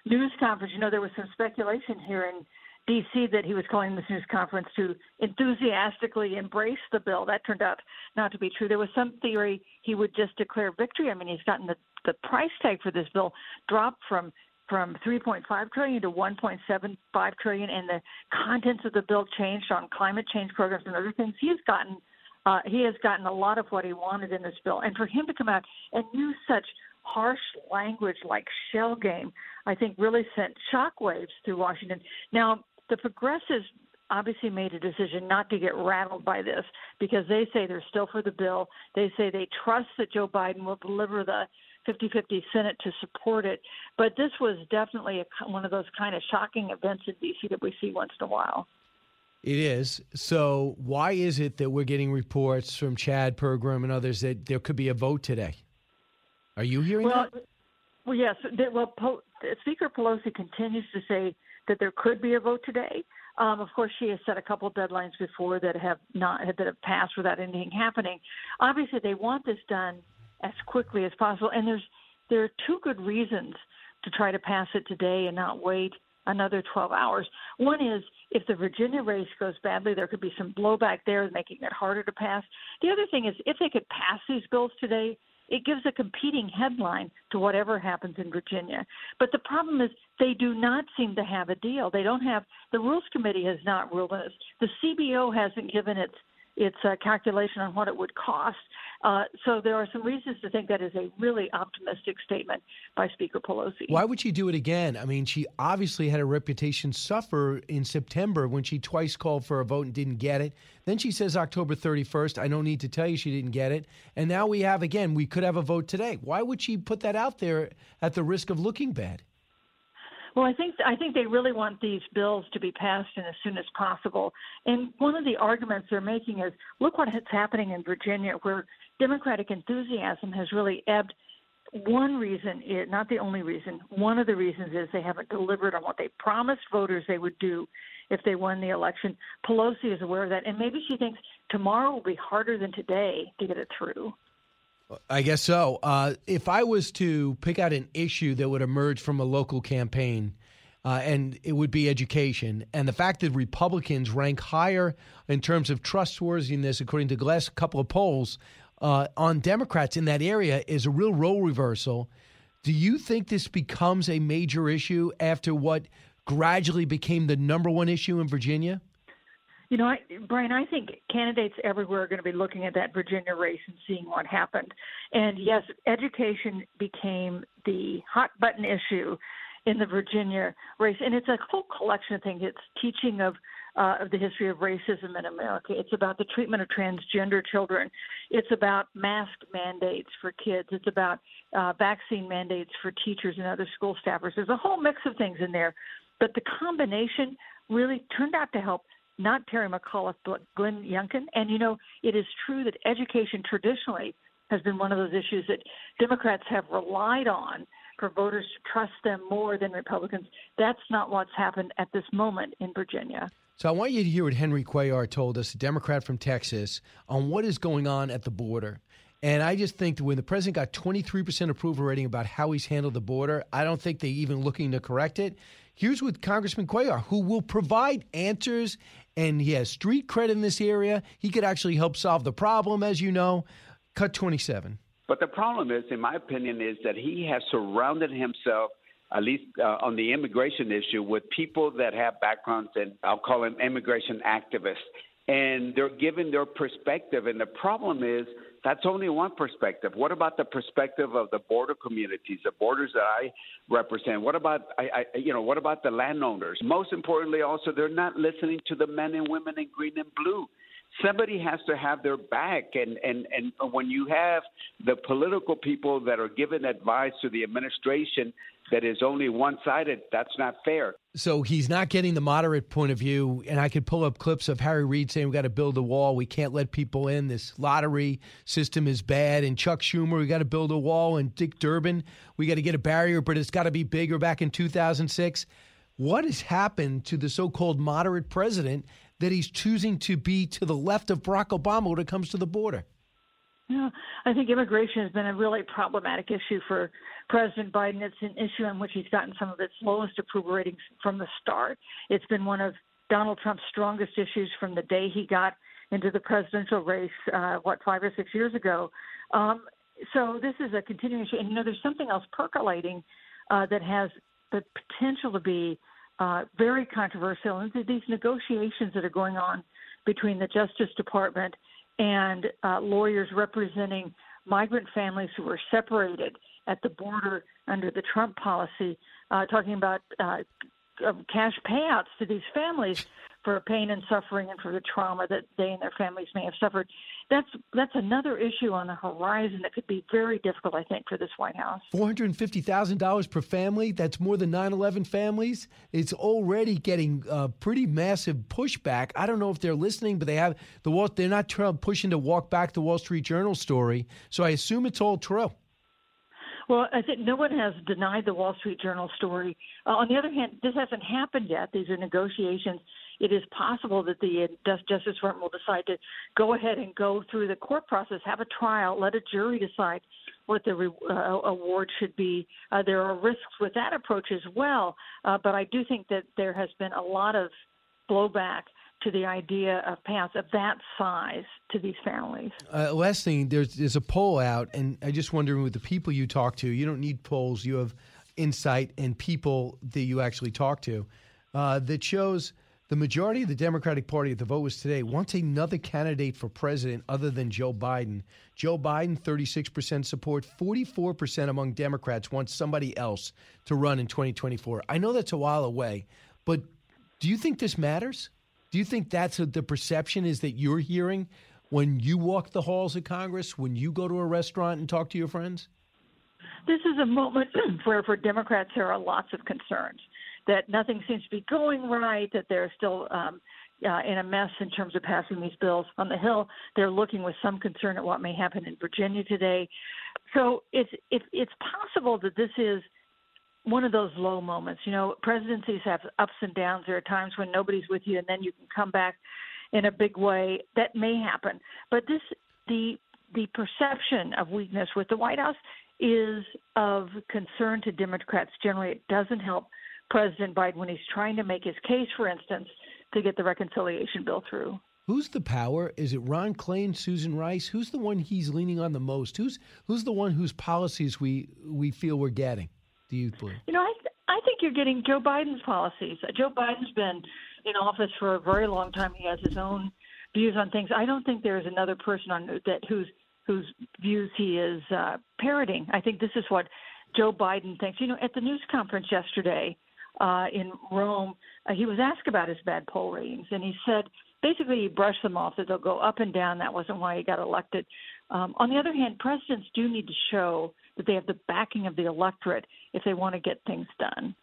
news conference. You know, there was some speculation here in D.C. that he was calling this news conference to enthusiastically embrace the bill. That turned out not to be true. There was some theory he would just declare victory. I mean, he's gotten the, the price tag for this bill dropped from from 3.5 trillion to 1.75 trillion, and the contents of the bill changed on climate change programs and other things. He's gotten uh, he has gotten a lot of what he wanted in this bill, and for him to come out and use such harsh language like shell game, I think really sent shockwaves through Washington. Now, the progressives obviously made a decision not to get rattled by this because they say they're still for the bill. They say they trust that Joe Biden will deliver the 50 50 Senate to support it. But this was definitely a, one of those kind of shocking events in D.C. that we see once in a while.
It is. So, why is it that we're getting reports from Chad Pergram and others that there could be a vote today? Are you hearing
well,
that?
Well, yes. Well, Speaker Pelosi continues to say that there could be a vote today. Um, of course, she has set a couple of deadlines before that have not that have passed without anything happening. Obviously, they want this done as quickly as possible, and there's there are two good reasons to try to pass it today and not wait another 12 hours. One is if the Virginia race goes badly, there could be some blowback there, making it harder to pass. The other thing is if they could pass these bills today, it gives a competing headline to whatever happens in Virginia. But the problem is they do not seem to have a deal. They don't have the Rules Committee has not ruled on this. The CBO hasn't given its its uh, calculation on what it would cost. Uh, so there are some reasons to think that is a really optimistic statement by Speaker Pelosi.
Why would she do it again? I mean, she obviously had a reputation suffer in September when she twice called for a vote and didn't get it. Then she says October 31st. I don't need to tell you she didn't get it. And now we have again, we could have a vote today. Why would she put that out there at the risk of looking bad?
Well, I think I think they really want these bills to be passed in as soon as possible. And one of the arguments they're making is, look what is happening in Virginia, where Democratic enthusiasm has really ebbed. One reason, is, not the only reason, one of the reasons is they haven't delivered on what they promised voters they would do if they won the election. Pelosi is aware of that, and maybe she thinks tomorrow will be harder than today to get it through.
I guess so. Uh, if I was to pick out an issue that would emerge from a local campaign, uh, and it would be education, and the fact that Republicans rank higher in terms of trustworthiness, according to the last couple of polls, uh, on Democrats in that area is a real role reversal. Do you think this becomes a major issue after what gradually became the number one issue in Virginia?
You know, I, Brian, I think candidates everywhere are going to be looking at that Virginia race and seeing what happened. And yes, education became the hot button issue in the Virginia race, and it's a whole collection of things. It's teaching of uh, of the history of racism in America. It's about the treatment of transgender children. It's about mask mandates for kids. It's about uh, vaccine mandates for teachers and other school staffers. There's a whole mix of things in there, but the combination really turned out to help not Terry McAuliffe, but Glenn Youngkin. And you know, it is true that education traditionally has been one of those issues that Democrats have relied on for voters to trust them more than Republicans. That's not what's happened at this moment in Virginia.
So I want you to hear what Henry Cuellar told us, a Democrat from Texas, on what is going on at the border. And I just think that when the president got 23% approval rating about how he's handled the border, I don't think they're even looking to correct it. Here's with Congressman Cuellar, who will provide answers and he has street cred in this area. He could actually help solve the problem, as you know. Cut 27.
But the problem is, in my opinion, is that he has surrounded himself, at least uh, on the immigration issue, with people that have backgrounds in, I'll call them immigration activists. And they're giving their perspective. And the problem is That's only one perspective. What about the perspective of the border communities, the borders that I represent? What about I, I you know what about the landowners? Most importantly, also they're not listening to the men and women in green and blue somebody has to have their back and and and when you have the political people that are giving advice to the administration that is only one-sided that's not fair.
So he's not getting the moderate point of view and i could pull up clips of harry reid saying We've got to build a wall. We can't let people in. This lottery system is bad. And chuck schumer we got to build a wall. And dick durbin we got to get a barrier but it's got to be bigger. Back in 2006 what has happened to the so-called moderate president that he's choosing to be to the left of Barack Obama when it comes to the border?
Yeah, I think immigration has been a really problematic issue for President Biden. It's an issue on which he's gotten some of its lowest approval ratings from the start. It's been one of Donald Trump's strongest issues from the day he got into the presidential race, uh, what, five or six years ago. Um, so this is a continuing issue. And, you know, there's something else percolating uh, that has the potential to be uh, very controversial. And these negotiations that are going on between the Justice Department and uh, lawyers representing migrant families who were separated at the border under the Trump policy, uh, talking about uh, cash payouts to these families for pain and suffering and for the trauma that they and their families may have suffered. That's that's another issue on the horizon that could be very difficult, I think, for this White House.
Four hundred and fifty thousand dollars per family. That's more than 9-11 families. It's already getting uh, pretty massive pushback. I don't know if they're listening, but they have the Wall. They're not pushing to walk back the Wall Street Journal story. So I assume it's all true.
Well, I think no one has denied the Wall Street Journal story. Uh, on the other hand, this hasn't happened yet. These are negotiations it is possible that the Justice Department will decide to go ahead and go through the court process, have a trial, let a jury decide what the re- uh, award should be. Uh, there are risks with that approach as well, uh, but I do think that there has been a lot of blowback to the idea of payouts of that size to these families.
Uh, last thing, there's there's a poll out, and I just wondering with the people you talk to, you don't need polls, you have insight and people that you actually talk to uh, that shows the majority of the Democratic Party at the vote was today wants another candidate for president other than Joe Biden. Joe Biden, 36% support, 44% among Democrats want somebody else to run in 2024. I know that's a while away, but do you think this matters? Do you think that's a, the perception is that you're hearing when you walk the halls of Congress, when you go to a restaurant and talk to your friends?
This is a moment (clears throat) where, for Democrats, there are lots of concerns that nothing seems to be going right, that they're still um, uh, in a mess in terms of passing these bills on the Hill. They're looking with some concern at what may happen in Virginia today. So it's it's it's possible that this is one of those low moments. You know, presidencies have ups and downs. There are times when nobody's with you, and then you can come back in a big way. That may happen, but this the the perception of weakness with the White House is of concern to Democrats generally. It doesn't help President Biden when he's trying to make his case, for instance, to get the reconciliation bill through.
Who's the power? Is it Ron and Susan Rice? Who's the one he's leaning on the most? Who's who's the one whose policies we we feel we're getting? Do you believe?
You know, I I think you're getting Joe Biden's policies. Joe Biden's been in office for a very long time. He has his own views on things. I don't think there is another person on that whose whose views he is uh, parroting. I think this is what Joe Biden thinks. You know, at the news conference yesterday, uh, in Rome, uh, he was asked about his bad poll ratings, and he said basically he brushed them off that they'll go up and down. That wasn't why he got elected. Um, on the other hand, presidents do need to show that they have the backing of the electorate if they want to get things done.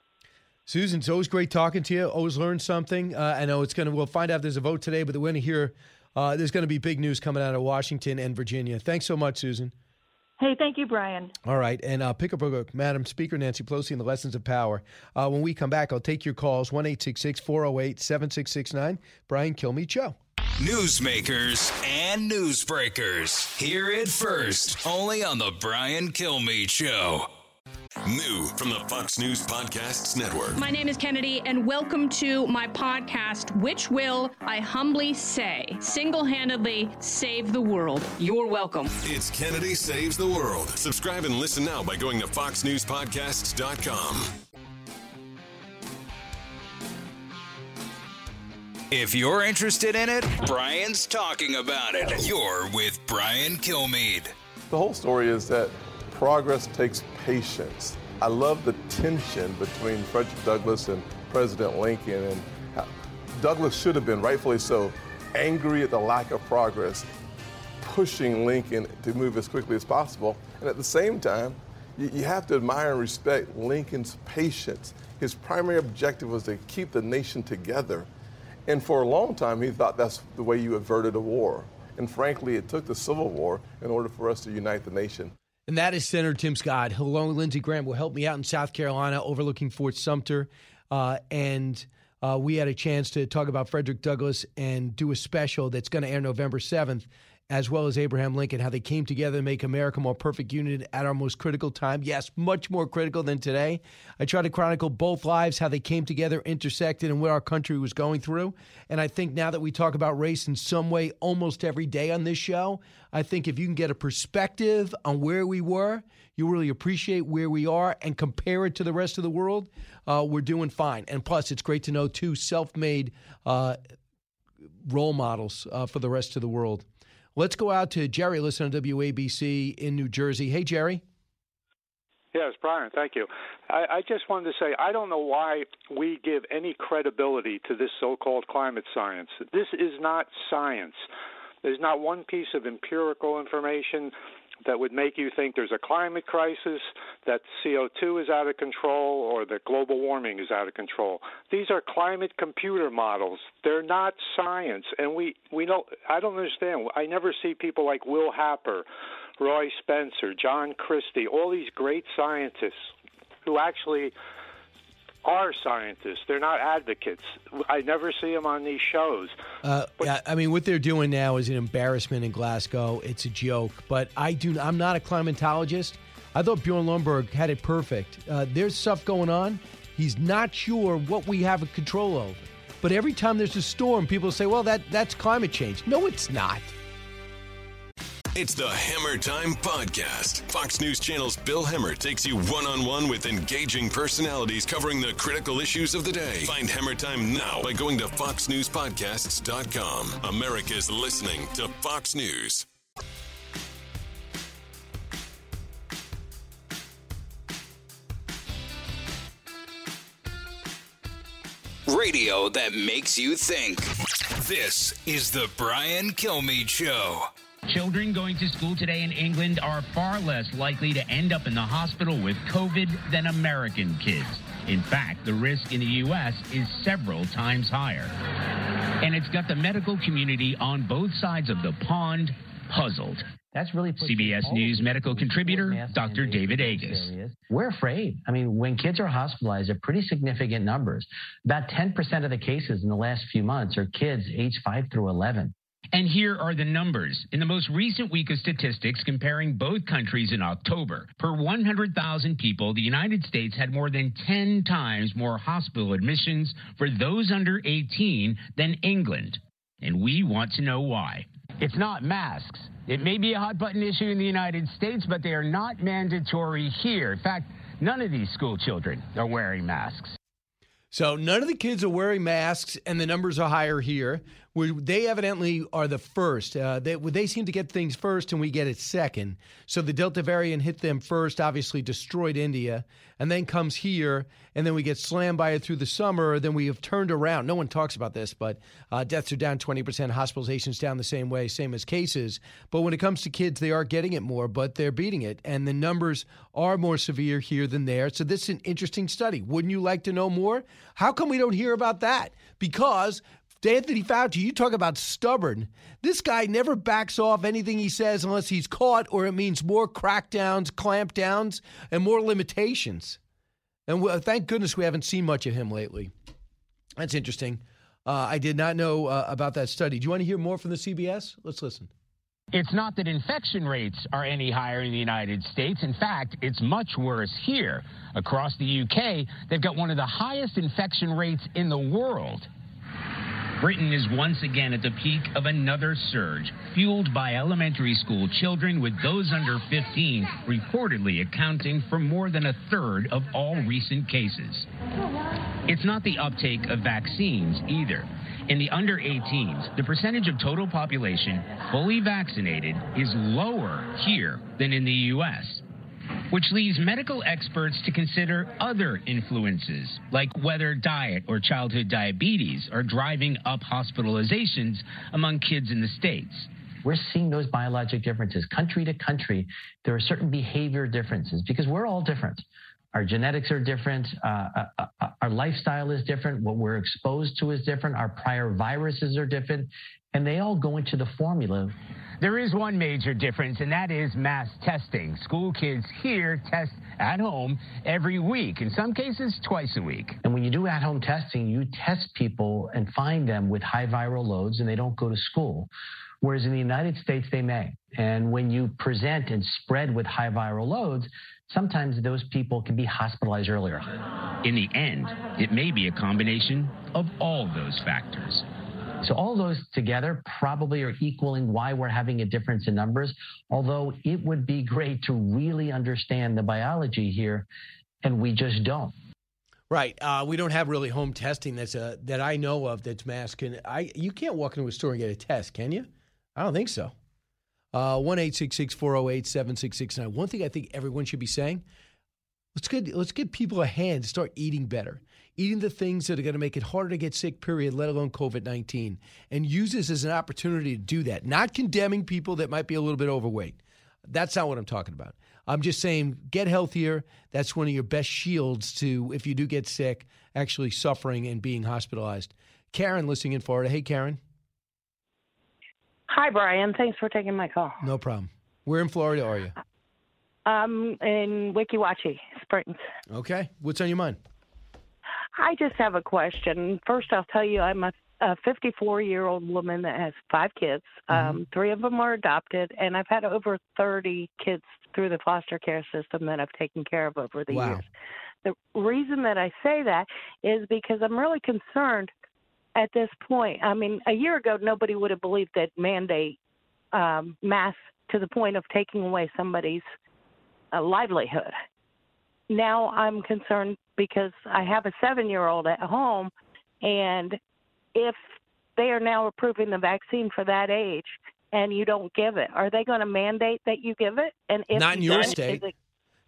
Susan, it's always great talking to you. Always learn something. Uh, I know it's going to. We'll find out if there's a vote today, but we're going to hear. Uh, there's going to be big news coming out of Washington and Virginia. Thanks so much, Susan.
Hey, thank you, Brian.
All right. And uh, pick up a book, Madam Speaker Nancy Pelosi and the Lessons of Power. Uh, when we come back, I'll take your calls 1 408 7669. Brian Kilmeade Show.
Newsmakers and newsbreakers. Hear it first, only on The Brian Kilmeade Show.
New from the Fox News Podcasts Network.
My name is Kennedy, and welcome to my podcast, which will, I humbly say, single handedly save the world. You're welcome.
It's Kennedy Saves the World. Subscribe and listen now by going to FoxNewsPodcasts.com.
If you're interested in it, Brian's talking about it. You're with Brian Kilmeade.
The whole story is that progress takes patience. I love the tension between Frederick Douglass and President Lincoln, and Douglass should have been, rightfully so, angry at the lack of progress, pushing Lincoln to move as quickly as possible. And at the same time, you, you have to admire and respect Lincoln's patience. His primary objective was to keep the nation together. And for a long time, he thought that's the way you averted a war. And frankly, it took the Civil War in order for us to unite the nation.
And that is Senator Tim Scott, with Lindsey Graham, will help me out in South Carolina, overlooking Fort Sumter. Uh, and uh, we had a chance to talk about Frederick Douglass and do a special that's going to air November 7th as well as Abraham Lincoln, how they came together to make America more perfect unit at our most critical time. Yes, much more critical than today. I try to chronicle both lives, how they came together, intersected, and what our country was going through. And I think now that we talk about race in some way almost every day on this show, I think if you can get a perspective on where we were, you really appreciate where we are and compare it to the rest of the world, uh, we're doing fine. And plus, it's great to know two self made uh, role models uh, for the rest of the world. Let's go out to Jerry, listen on WABC in New Jersey. Hey, Jerry.
Yes, Brian, thank you. I, I just wanted to say I don't know why we give any credibility to this so called climate science. This is not science. There's not one piece of empirical information that would make you think there's a climate crisis, that CO2 is out of control, or that global warming is out of control. These are climate computer models. They're not science, and we we know. I don't understand. I never see people like Will Happer, Roy Spencer, John Christy, all these great scientists who actually are scientists. They're not advocates. I never see them on these shows.
Uh, yeah, I mean, what they're doing now is an embarrassment in Glasgow. It's a joke. But I do. I'm not a climatologist. I thought Bjorn Lomborg had it perfect. Uh, there's stuff going on. He's not sure what we have control over. But every time there's a storm, people say, "Well, that that's climate change." No, it's not.
It's the Hemmer Time Podcast. Fox News Channel's Bill Hemmer takes you one on one with engaging personalities covering the critical issues of the day. Find Hemmer Time now by going to FoxNewsPodcasts.com. America's listening to Fox News.
Radio that makes you think. This is the Brian Kilmeade Show.
Children going to school today in England are far less likely to end up in the hospital with COVID than American kids. In fact, the risk in the U.S. is several times higher. And it's got the medical community on both sides of the pond puzzled.
That's really
CBS News medical contributor Dr. David Agus.
We're afraid. I mean, when kids are hospitalized, they're pretty significant numbers. About 10% of the cases in the last few months are kids age 5 through 11.
And here are the numbers. In the most recent week of statistics comparing both countries in October, per 100,000 people, the United States had more than 10 times more hospital admissions for those under 18 than England. And we want to know why. It's not masks. It may be a hot button issue in the United States, but they are not mandatory here. In fact, none of these school children are wearing masks.
So none of the kids are wearing masks, and the numbers are higher here. They evidently are the first. Uh, they, they seem to get things first, and we get it second. So the Delta variant hit them first, obviously destroyed India, and then comes here, and then we get slammed by it through the summer. Then we have turned around. No one talks about this, but uh, deaths are down 20%, hospitalizations down the same way, same as cases. But when it comes to kids, they are getting it more, but they're beating it, and the numbers are more severe here than there. So this is an interesting study. Wouldn't you like to know more? How come we don't hear about that? Because Anthony Fauci, you talk about stubborn. This guy never backs off anything he says unless he's caught or it means more crackdowns, clampdowns, and more limitations. And we, thank goodness we haven't seen much of him lately. That's interesting. Uh, I did not know uh, about that study. Do you want to hear more from the CBS? Let's listen.
It's not that infection rates are any higher in the United States. In fact, it's much worse here. Across the UK, they've got one of the highest infection rates in the world. Britain is once again at the peak of another surge, fueled by elementary school children, with those under 15 reportedly accounting for more than a third of all recent cases. It's not the uptake of vaccines either. In the under 18s, the percentage of total population fully vaccinated is lower here than in the U.S., which leaves medical experts to consider other influences, like whether diet or childhood diabetes are driving up hospitalizations among kids in the States.
We're seeing those biologic differences. Country to country, there are certain behavior differences because we're all different. Our genetics are different. Uh, uh, uh, our lifestyle is different. What we're exposed to is different. Our prior viruses are different. And they all go into the formula.
There is one major difference, and that is mass testing. School kids here test at home every week, in some cases, twice a week.
And when you do at home testing, you test people and find them with high viral loads, and they don't go to school. Whereas in the United States, they may. And when you present and spread with high viral loads, sometimes those people can be hospitalized earlier.
In the end, it may be a combination of all those factors.
So all those together probably are equaling why we're having a difference in numbers, although it would be great to really understand the biology here, and we just don't.
Right. Uh, we don't have really home testing that's a, that I know of that's mass. Can I? You can't walk into a store and get a test, can you? I don't think so. Uh, one eight six six four zero oh eight seven six six nine. One thing I think everyone should be saying: let's get let's give people a hand to start eating better, eating the things that are going to make it harder to get sick. Period. Let alone COVID nineteen, and use this as an opportunity to do that. Not condemning people that might be a little bit overweight. That's not what I'm talking about. I'm just saying get healthier. That's one of your best shields to if you do get sick, actually suffering and being hospitalized. Karen, listening in Florida. Hey, Karen.
Hi, Brian. Thanks for taking my call.
No problem. Where in Florida are you?
I'm in Weeki Wachee Springs.
Okay. What's on your mind?
I just have a question. First, I'll tell you I'm a, a 54 year old woman that has five kids.
Mm-hmm.
Um, three of them are adopted, and I've had over 30 kids through the foster care system that I've taken care of over the
Wow.
years. The reason that I say that is because I'm really concerned at this point. I mean, a year ago, nobody would have believed that mandate um, mass to the point of taking away somebody's uh, livelihood. Now I'm concerned because I have a seven year old at home, and if they are now approving the vaccine for that age and you don't give it, are they going to mandate that you give it? And if
Not in your state.
it-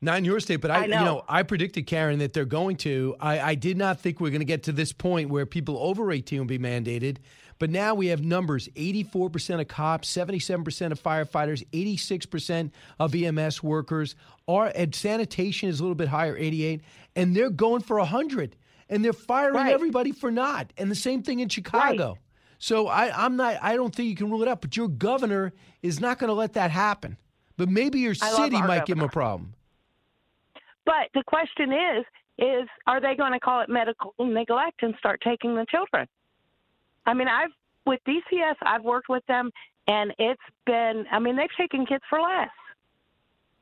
Not in your state, but I,
I know.
you know, I predicted Karen that they're going to. I, I did not think we are going to get to this point where people over 18 will be mandated. But now we have numbers 84% of cops, 77% of firefighters, 86% of EMS workers. Our and sanitation is a little bit higher, 88, and they're going for 100. And they're firing everybody for not. And the same thing in Chicago. So I, I'm not I don't think you can rule it out, but your governor is not going to let that happen. But maybe your city might give him a problem.
But the question is, is are they going to call it medical neglect and start taking the children? I mean, I've with DCS, I've worked with them, and it's been. I mean, they've taken kids for less.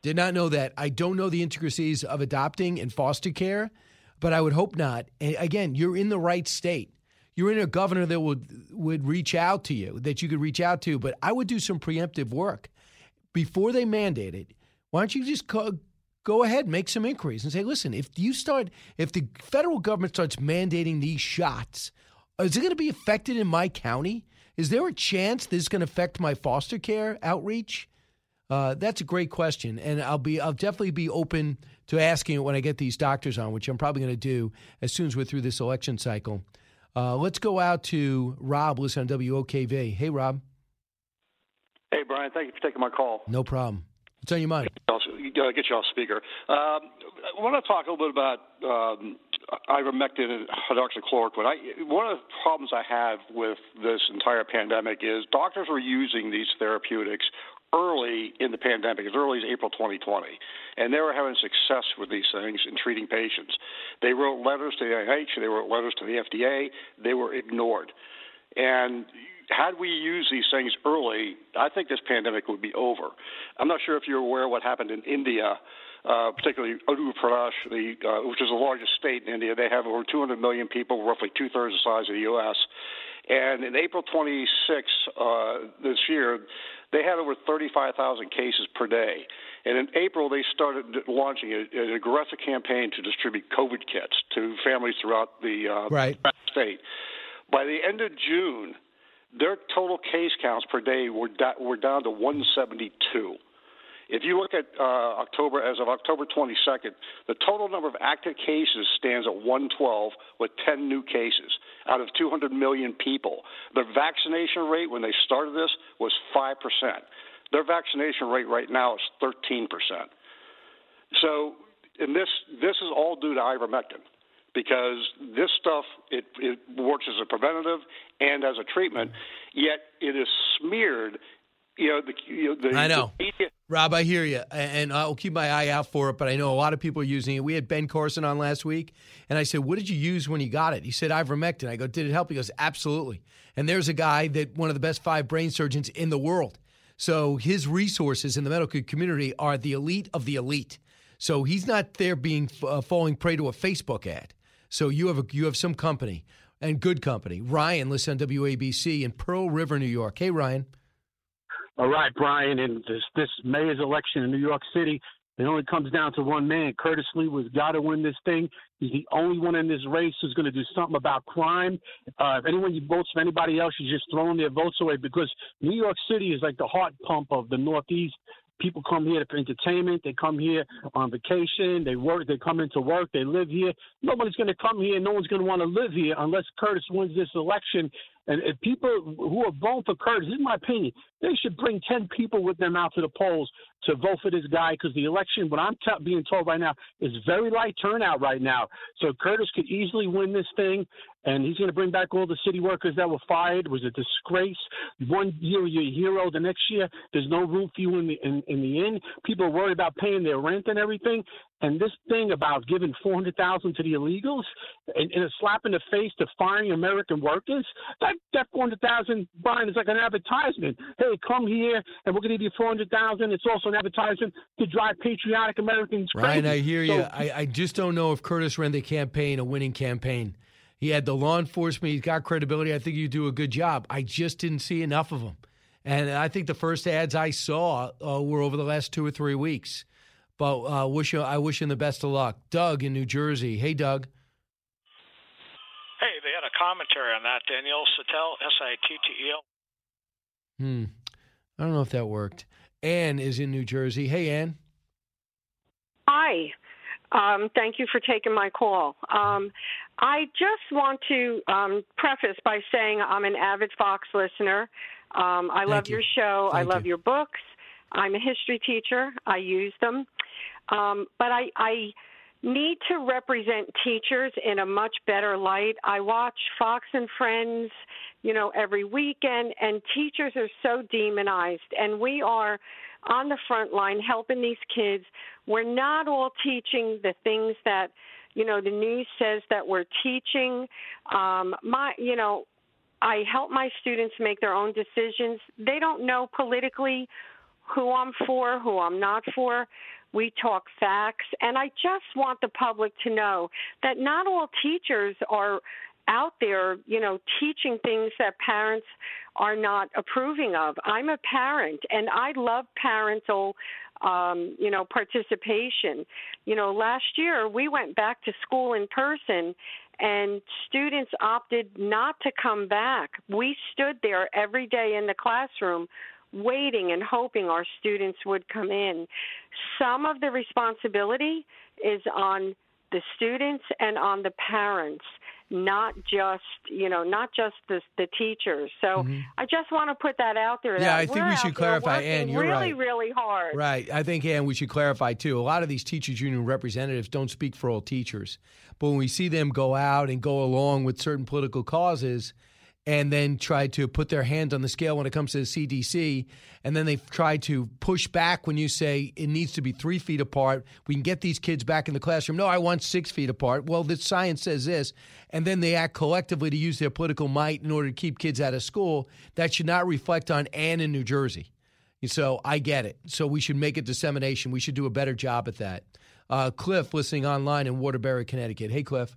Did not know that. I don't know the intricacies of adopting and foster care, but I would hope not. And again, you're in the right state. You're in a governor that would would reach out to you, that you could reach out to. But I would do some preemptive work before they mandate it. Why don't you just go, go ahead, make some inquiries, and say, listen, if you start, if the federal government starts mandating these shots, is it going to be affected in my county? Is there a chance this is going to affect my foster care outreach? Uh, that's a great question, and I'll be I'll definitely be open to asking it when I get these doctors on, which I'm probably going to do as soon as we're through this election cycle. Uh, let's go out to Rob, listen on WOKV. Hey, Rob.
Hey, Brian, thank you for taking my call.
No problem. What's on your mind?
I'll get you off speaker. Um, I want to talk a little bit about um, ivermectin and hydroxychloroquine. I, one of the problems I have with this entire pandemic is doctors were using these therapeutics early in the pandemic, as early as April 2020, and they were having success with these things in treating patients. They wrote letters to the NIH, they wrote letters to the FDA, they were ignored. And had we used these things early, I think this pandemic would be over. I'm not sure if you're aware what happened in India, uh, particularly Uttar Pradesh, the, uh, which is the largest state in India. They have over 200 million people, roughly two thirds the size of the U.S. And in April 26 uh, this year, they had over 35,000 cases per day. And in April, they started launching a, an aggressive campaign to distribute COVID kits to families throughout the uh,
Right.
state. By the end of June, their total case counts per day were, da- were down to 172. If you look at uh, October, as of October 22nd, the total number of active cases stands at 112 with 10 new cases out of 200 million people. Their vaccination rate when they started this was 5%. Their vaccination rate right now is 13%. So, and this, this is all due to ivermectin because this stuff it, it works as a preventative and as a treatment, yet it is smeared. You know, the, you know, the,
I know.
the media,
Rob, I hear you, and I'll keep my eye out for it. But I know a lot of people are using it. We had Ben Carson on last week, and I said, "What did you use when you got it?" He said, "Ivermectin." I go, "Did it help?" He goes, "Absolutely." And there's a guy that one of the best five brain surgeons in the world. So his resources in the medical community are the elite of the elite. So he's not there being uh, falling prey to a Facebook ad. So you have a, you have some company and good company. Ryan, listen on WABC in Pearl River, New York. Hey, Ryan.
All right, Brian. In this this mayor's election in New York City, it only comes down to one man. Curtis Sliwa's got to win this thing. He's the only one in this race who's going to do something about crime. Uh, if anyone votes for anybody else, you're just throwing their votes away because New York City is like the heart pump of the Northeast. People come here for entertainment. They come here on vacation. They work. They come into work. They live here. Nobody's going to come here. No one's going to want to live here unless Curtis wins this election. And if people who are voting for Curtis, is my opinion, they should bring 10 people with them out to the polls to vote for this guy because the election, what I'm t- being told right now, is very light turnout right now. So Curtis could easily win this thing, and he's going to bring back all the city workers that were fired. It was a disgrace. One year you're a hero, the next year there's no room for you in the in, in the end. People are worried about paying their rent and everything. And this thing about giving four hundred thousand to the illegals and, and a slap in the face to firing American workers, that that four hundred thousand, Brian, is like an advertisement. Hey, come here and we're going to give you four hundred thousand. It's also an advertisement to drive patriotic Americans crazy.
Ryan, I hear
So-
you. I, I just don't know if Curtis ran the campaign a winning campaign. He had the law enforcement. He's got credibility. I think you do a good job. I just didn't see enough of him. And I think the first ads I saw uh, were over the last two or three weeks. But uh, wish you, I wish him the best of luck. Doug in New Jersey. Hey, Doug.
Hey, they had a commentary on that. Daniel Sittel, S I T T E L.
Hmm. I don't know if that worked. Ann is in New Jersey. Hey, Ann.
Hi. Um, thank you for taking my call. Um, I just want to um, preface by saying I'm an avid Fox listener. Um, I love
you.
your show. I love
you.
your books. I'm a history teacher. I use them. Um, but I, I need to represent teachers in a much better light. I watch Fox and Friends, you know, every weekend, and teachers are so demonized. And we are on the front line helping these kids. We're not all teaching the things that, you know, the news says that we're teaching. Um, my, you know, I help my students make their own decisions. They don't know politically who I'm for, who I'm not for. We talk facts, and I just want the public to know that not all teachers are out there, you know, teaching things that parents are not approving of. I'm a parent, and I love parental, um, you know, participation. You know, last year we went back to school in person, and students opted not to come back. We stood there every day in the classroom waiting and hoping our students would come in. Some of the responsibility is on the students and on the parents not just you know not just the the teachers so i just want to put that out there
Mm-hmm. Yeah, I think we should clarify, Ann, you're
really
right.
really hard
Right. I think, Ann, we should clarify too. A lot of these teachers union representatives don't speak for all teachers. But when we see them go out and go along with certain political causes and then try to put their hands on the scale when it comes to the CDC, and then they try to push back when you say it needs to be three feet apart, we can get these kids back in the classroom. No, I want six feet apart. Well, the science says this. And then they act collectively to use their political might in order to keep kids out of school. That should not reflect on Ann in New Jersey. So I get it. So we should make it dissemination. We should do a better job at that. Uh, Cliff, listening online in Waterbury, Connecticut. Hey, Cliff.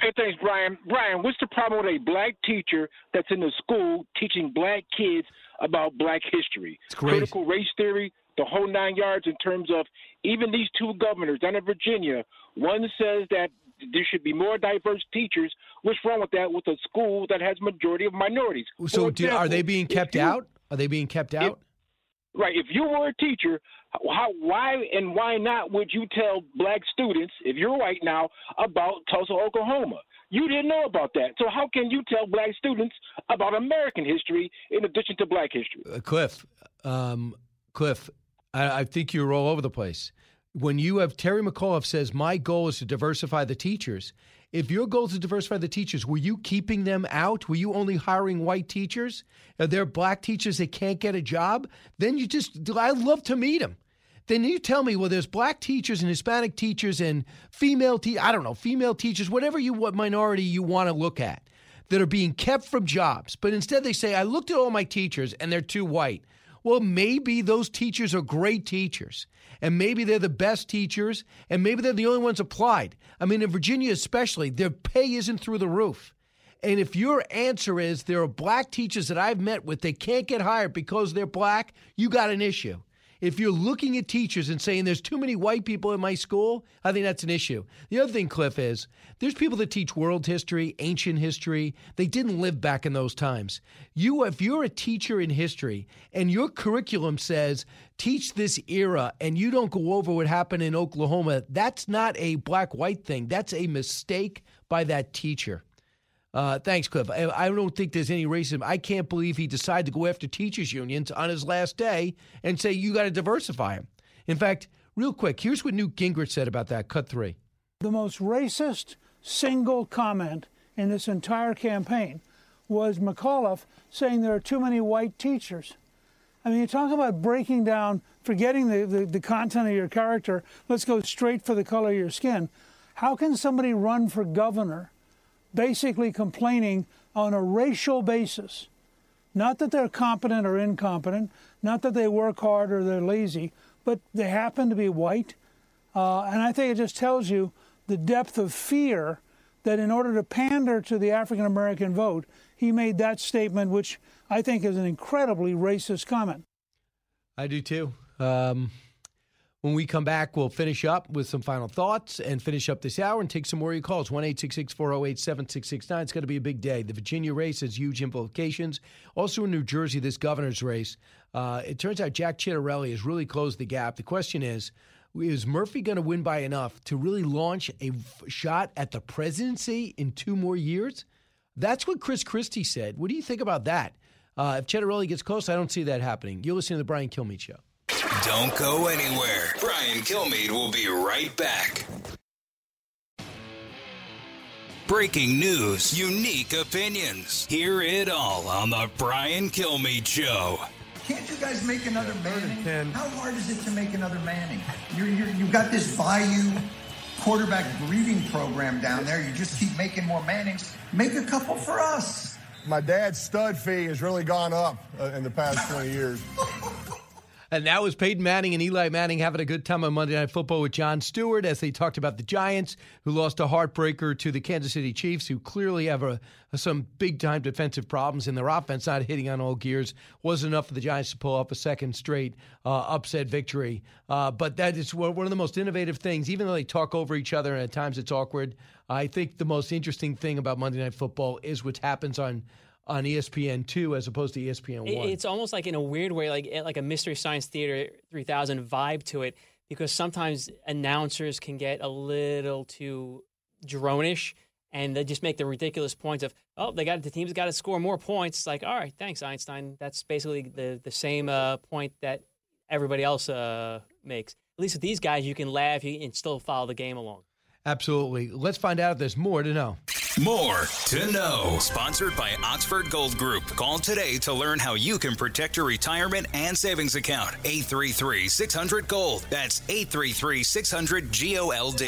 Hey, thanks, Brian. Brian, what's the problem with a black teacher that's in the school teaching black kids about black history,
great.
critical race theory, the whole nine yards in terms of even these two governors down in Virginia? One says that there should be more diverse teachers. What's wrong with that with a school that has majority of minorities?
So,
For
do, are they being kept out? Are they being kept out?
Right. If you were a teacher, how, why and why not would you tell black students, if you're white now, about Tulsa, Oklahoma? You didn't know about that. So how can you tell black students about American history in addition to black history?
Uh, Cliff, um, Cliff, I, I think you're all over the place. When you have Terry McAuliffe says, My goal is to diversify the teachers. If your goal is to diversify the teachers, were you keeping them out? Were you only hiring white teachers? Are there black teachers that can't get a job? Then you just, I love to meet them. Then you tell me, well, there's black teachers and Hispanic teachers and female te- I don't know, female teachers, whatever you what minority you want to look at that are being kept from jobs. But instead they say, I looked at all my teachers and they're too white. Well, maybe those teachers are great teachers. And maybe they're the best teachers. And maybe they're the only ones applied. I mean, in Virginia especially, their pay isn't through the roof. And if your answer is there are black teachers that I've met with, they can't get hired because they're black, you got an issue. If you're looking at teachers and saying there's too many white people in my school, I think that's an issue. The other thing, Cliff, is there's people that teach world history, ancient history. They didn't live back in those times. You, if you're a teacher in history and your curriculum says teach this era and you don't go over what happened in Oklahoma, that's not a black white thing. That's a mistake by that teacher. Uh, thanks, Cliff. I, I don't think there's any racism. I can't believe he decided to go after teachers' unions on his last day and say you got to diversify them. In fact, real quick, here's what Newt Gingrich said about that. Cut three.
The most racist single comment in this entire campaign was McAuliffe saying there are too many white teachers. I mean, you talk about breaking down, forgetting the, the, the content of your character, let's go straight for the color of your skin. How can somebody run for governor basically complaining on a racial basis? Not that they're competent or incompetent, not that they work hard or they're lazy, but they happen to be white. Uh, and I think it just tells you the depth of fear that in order to pander to the African American vote, he made that statement, which I think is an incredibly racist comment.
I do too. Um, when we come back, we'll finish up with some final thoughts and finish up this hour and take some more of your calls. 1 408 7669. It's going to be a big day. The Virginia race has huge implications. Also in New Jersey, this governor's race, uh, it turns out Jack Ciattarelli has really closed the gap. The question is, is Murphy going to win by enough to really launch a f- shot at the presidency in two more years? That's what Chris Christie said. What do you think about that? Uh, if Ciattarelli gets close, I don't see that happening. You're listening to the Brian Kilmeade Show.
Don't go anywhere. Brian Kilmeade will be right back. Breaking news, unique opinions. Hear it all on the Brian Kilmeade Show.
Can't you guys make another Manning? How hard is it to make another Manning? You're, you're, you've got this Bayou quarterback breeding program down there. You just keep making more Mannings. Make a couple for us.
My dad's stud fee has really gone up uh, in the past 20 years. (laughs)
And that was Peyton Manning and Eli Manning having a good time on Monday Night Football with Jon Stewart as they talked about the Giants, who lost a heartbreaker to the Kansas City Chiefs, who clearly have a, some big time defensive problems in their offense, not hitting on all gears. Wasn't enough for the Giants to pull off a second straight uh, upset victory. Uh, but that is one of the most innovative things, even though they talk over each other and at times it's awkward. I think the most interesting thing about Monday Night Football is what happens on on ESPN two as opposed to ESPN one.
It's almost like in a weird way, like like a Mystery Science Theater 3000 vibe to it, because sometimes announcers can get a little too dronish, and they just make the ridiculous points of, oh, they got the team's got to score more points. It's like, all right, thanks, Einstein. That's basically the the same uh, point that everybody else uh, makes. At least with these guys, you can laugh and still follow the game along.
Absolutely. Let's find out if there's more to know.
More to know. Sponsored by Oxford Gold Group. Call today to learn how you can protect your retirement and savings account. 833 600 Gold. That's 833 600 GOLD.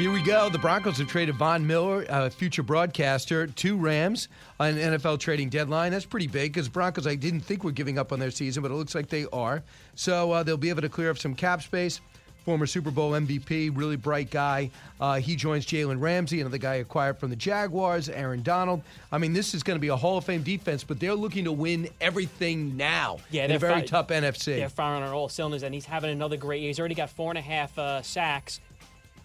Here we go. The Broncos have traded Von Miller, a future broadcaster, to Rams on NFL trading deadline. That's pretty big because Broncos, I didn't think were giving up on their season, but it looks like they are. So uh, they'll be able to clear up some cap space. Former Super Bowl MVP, really bright guy. Uh, he joins Jalen Ramsey, another guy acquired from the Jaguars, Aaron Donald. I mean, this is going to be a Hall of Fame defense, but they're looking to win everything now
Yeah, they're
very
fi-
tough NFC.
They're firing on all cylinders, and he's having another great year. He's already got four and a half uh, sacks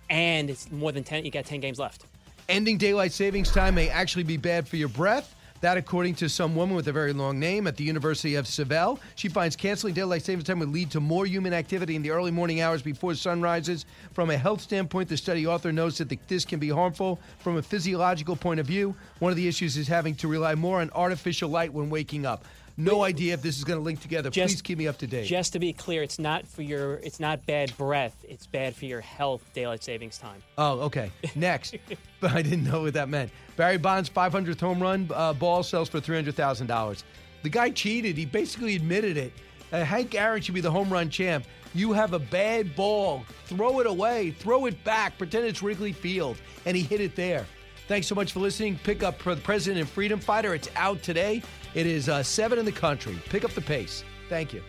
and it's more than 10, you got 10 games left.
Ending daylight savings time may actually be bad for your breath. That, according to some woman with a very long name at the University of Seville, she finds canceling daylight savings time would lead to more human activity in the early morning hours before sun rises. From a health standpoint, the study author notes that the, this can be harmful from a physiological point of view. One of the issues is having to rely more on artificial light when waking up. No idea if this is going to link together. Please keep me up to date.
Just to be clear, it's not for your, it's not bad breath. It's bad for your health. Daylight savings time.
Oh, okay. (laughs) Next, (laughs) but I didn't know what that meant. Barry Bonds' 500th home run uh, ball sells for $300,000. The guy cheated. He basically admitted it. Uh, Hank Aaron should be the home run champ. You have a bad ball. Throw it away. Throw it back. Pretend it's Wrigley Field. And he hit it there. Thanks so much for listening. Pick up the President and Freedom Fighter. It's out today. It is uh, seven in the country. Pick up the pace. Thank you.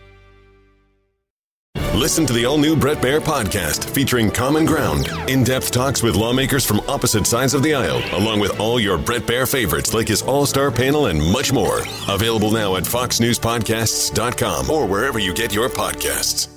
Listen to the all new Bret Baier podcast featuring Common Ground, in depth talks with lawmakers from opposite sides of the aisle, along with all your Bret Baier favorites like his all star panel and much more. Available now at FoxNewsPodcasts.com or wherever you get your podcasts.